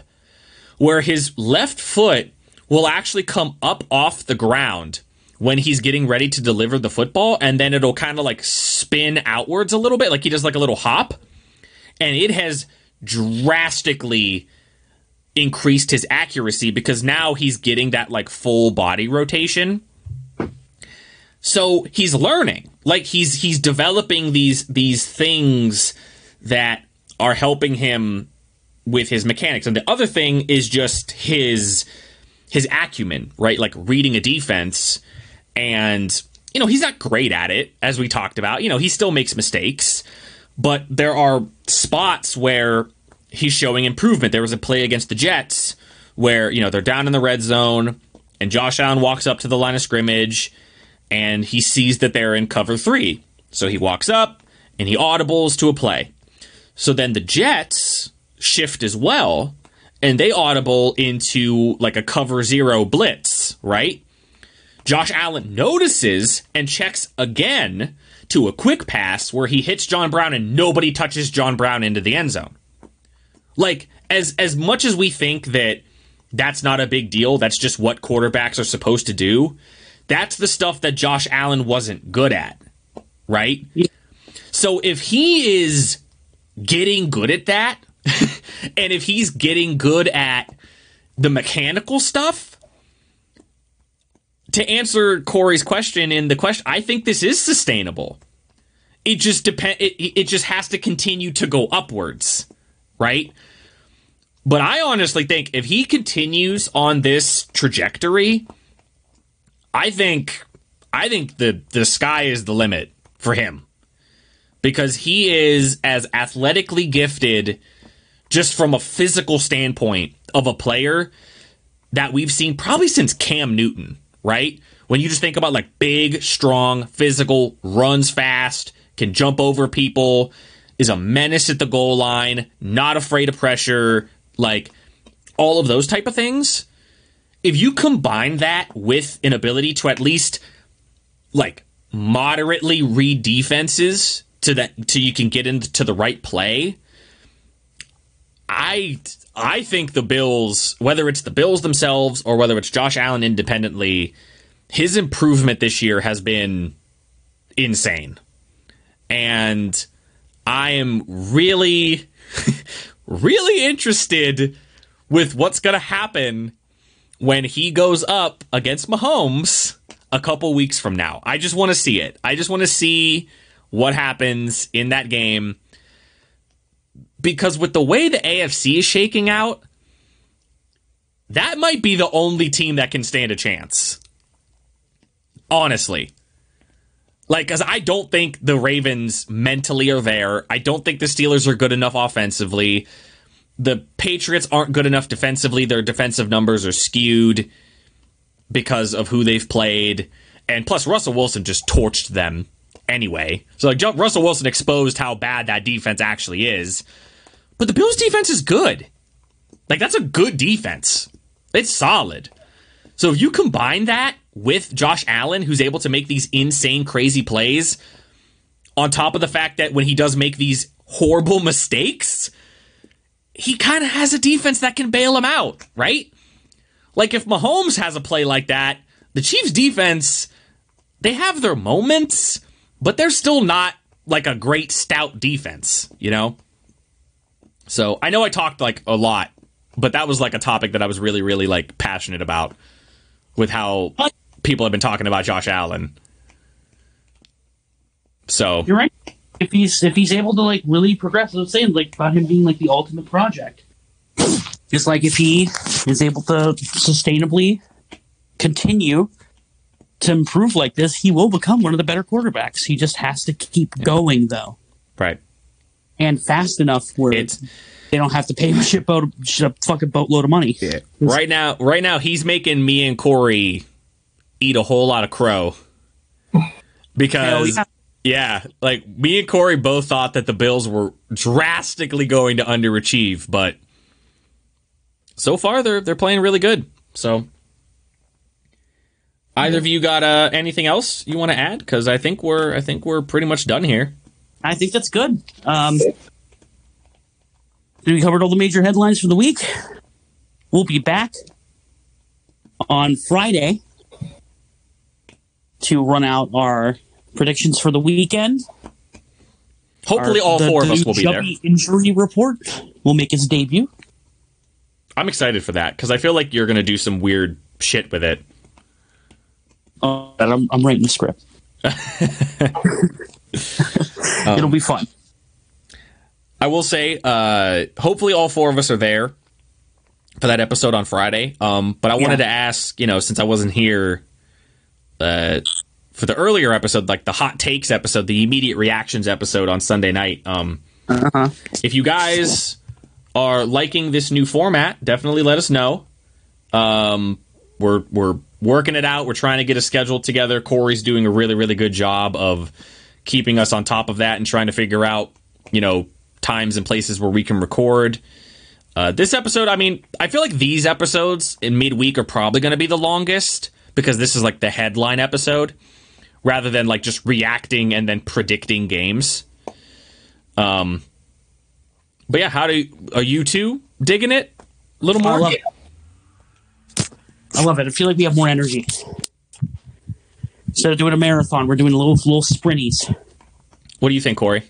Speaker 2: where his left foot will actually come up off the ground when he's getting ready to deliver the football and then it'll kind of like spin outwards a little bit like he does like a little hop. And it has drastically increased his accuracy because now he's getting that like full body rotation. So he's learning. Like he's he's developing these these things that are helping him with his mechanics. And the other thing is just his his acumen, right? Like reading a defense and you know, he's not great at it as we talked about. You know, he still makes mistakes, but there are spots where he's showing improvement. There was a play against the Jets where, you know, they're down in the red zone and Josh Allen walks up to the line of scrimmage and he sees that they're in cover 3. So he walks up and he audibles to a play. So then the Jets shift as well, and they audible into like a cover zero blitz, right? Josh Allen notices and checks again to a quick pass where he hits John Brown and nobody touches John Brown into the end zone. Like as as much as we think that that's not a big deal, that's just what quarterbacks are supposed to do. That's the stuff that Josh Allen wasn't good at, right? So if he is getting good at that, and if he's getting good at the mechanical stuff, to answer Corey's question in the question, I think this is sustainable. It just depend. It, it just has to continue to go upwards, right? But I honestly think if he continues on this trajectory, I think I think the the sky is the limit for him because he is as athletically gifted just from a physical standpoint of a player that we've seen probably since Cam Newton, right? When you just think about like big, strong, physical, runs fast, can jump over people, is a menace at the goal line, not afraid of pressure, like all of those type of things. If you combine that with an ability to at least like moderately read defenses to that to you can get into the right play. I I think the Bills, whether it's the Bills themselves or whether it's Josh Allen independently, his improvement this year has been insane. And I am really really interested with what's going to happen when he goes up against Mahomes a couple weeks from now. I just want to see it. I just want to see what happens in that game. Because with the way the AFC is shaking out, that might be the only team that can stand a chance. Honestly. Like, because I don't think the Ravens mentally are there. I don't think the Steelers are good enough offensively. The Patriots aren't good enough defensively. Their defensive numbers are skewed because of who they've played. And plus, Russell Wilson just torched them anyway. So like Russell Wilson exposed how bad that defense actually is. But the Bills defense is good. Like that's a good defense. It's solid. So if you combine that with Josh Allen who's able to make these insane crazy plays on top of the fact that when he does make these horrible mistakes, he kind of has a defense that can bail him out, right? Like if Mahomes has a play like that, the Chiefs defense they have their moments, but they're still not like a great stout defense, you know? So I know I talked like a lot, but that was like a topic that I was really, really like passionate about with how people have been talking about Josh Allen. So
Speaker 1: You're right. If he's if he's able to like really progress, I'm saying like about him being like the ultimate project. Just like if he is able to sustainably continue to improve like this, he will become one of the better quarterbacks. He just has to keep going though,
Speaker 2: right.
Speaker 1: and fast enough where
Speaker 2: It's
Speaker 1: they don't have to pay him a shitboat, a fucking boatload of money. Yeah.
Speaker 2: right now right now he's making me and Corey eat a whole lot of crow. Because
Speaker 1: Hell
Speaker 2: yeah, like me and Corey both thought that the Bills were drastically going to underachieve, but so far they're they're playing really good. So either of you got uh, anything else you want to add? Because I think we're I think we're pretty much done here.
Speaker 1: I think that's good. Um, we covered all the major headlines for the week. We'll be back on Friday to run out our predictions for the weekend.
Speaker 2: Hopefully,
Speaker 1: Our-
Speaker 2: all
Speaker 1: the-
Speaker 2: four of
Speaker 1: the
Speaker 2: us will be there.
Speaker 1: Injury report will make its debut.
Speaker 2: I'm excited for that because I feel like you're going to do some weird shit with it.
Speaker 1: I'm, I'm writing the script.
Speaker 2: Um,
Speaker 1: It'll be fun.
Speaker 2: I will say, uh, hopefully, all four of us are there for that episode on Friday. Um, but I wanted to ask, you know, since I wasn't here uh, for the earlier episode, like the hot takes episode, the immediate reactions episode on Sunday night. Um,
Speaker 1: Uh-huh.
Speaker 2: If you guys are liking this new format, definitely let us know. Um, we're we're working it out. We're trying to get a schedule together. Corey's doing a really really good job of keeping us on top of that and trying to figure out, you know, times and places where we can record. Uh, this episode, I mean, I feel like these episodes in midweek are probably going to be the longest because this is like the headline episode rather than like just reacting and then predicting games. Um, but yeah, how do are you two digging it a little
Speaker 1: I
Speaker 2: more?
Speaker 1: love it. I love it. I feel like we have more energy. Instead of doing a marathon, we're doing little little sprinties.
Speaker 2: What do you think, Corey?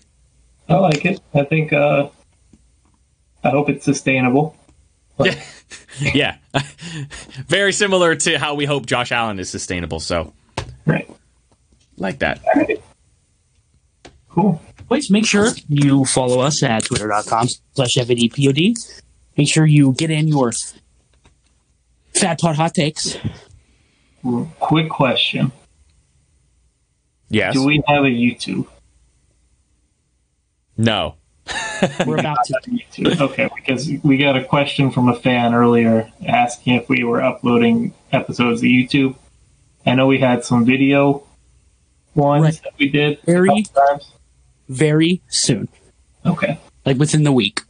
Speaker 3: I like it. I think. Uh, I hope it's sustainable.
Speaker 2: Yeah, yeah, very similar to how we hope Josh Allen is sustainable. So,
Speaker 3: Right.
Speaker 2: like that.
Speaker 3: Cool.
Speaker 1: Please make sure you follow us at twitter.com slash FADPOD. Make sure you get in your Fat Tot Hot Takes.
Speaker 3: Quick question:
Speaker 2: Yes.
Speaker 3: Do we have a YouTube?
Speaker 2: no.
Speaker 1: We're about to.
Speaker 3: Okay, because we got a question from a fan earlier asking if we were uploading episodes to YouTube. I know we had some video ones
Speaker 1: Right.
Speaker 3: that we did
Speaker 1: Very- very soon,
Speaker 3: Okay.
Speaker 1: like within the week.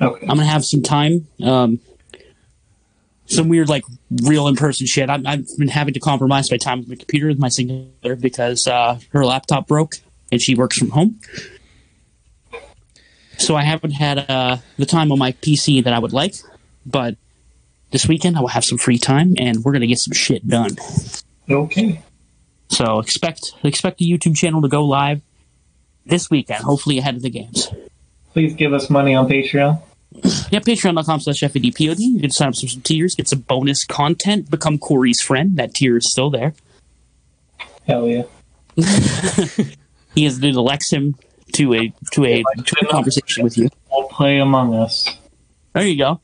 Speaker 3: Okay.
Speaker 1: I'm gonna have some time. Um, some weird, like real in person shit. I'm, I've been having to compromise my time with my computer with my signature because uh, her laptop broke and she works from home. So I haven't had uh, the time on my PC that I would like, but this weekend I will have some free time and we're gonna get some shit done.
Speaker 3: Okay.
Speaker 1: So expect expect the YouTube channel to go live this weekend, hopefully ahead of the games.
Speaker 3: Please give us money on Patreon.
Speaker 1: Yeah, patreon.com slash FADPOD. You can sign up for some tiers, get some bonus content, become Corey's friend. That tier is still there.
Speaker 3: Hell yeah.
Speaker 1: He has to elect him to a to a to a conversation with you.
Speaker 3: We'll play Among Us.
Speaker 1: There you go.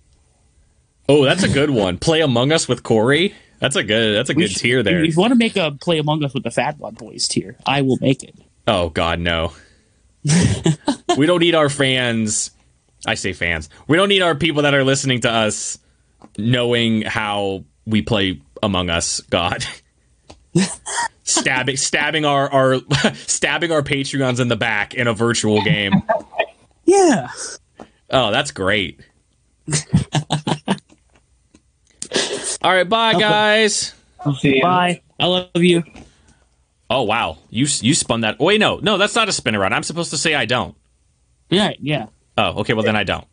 Speaker 2: Oh, that's a good one. Play Among Us with Corey. That's a good. That's a
Speaker 1: We
Speaker 2: good
Speaker 1: should-
Speaker 2: tier there.
Speaker 1: If you want to make a play Among Us with the Fat One Boys tier, I will make it.
Speaker 2: Oh God, no. we don't need our fans. I say fans. We don't need our people that are listening to us knowing how we play Among Us. God, stabbing, stabbing our our stabbing our Patreons in the back in a virtual game.
Speaker 1: Yeah.
Speaker 2: Oh, that's great. All right, bye guys.
Speaker 3: See ya.
Speaker 1: Bye. I love you.
Speaker 2: Oh wow, you you spun that. Wait, no, no, that's not a spin around. I'm supposed to say I don't.
Speaker 1: Yeah, yeah.
Speaker 2: Oh, okay. Well, then I don't.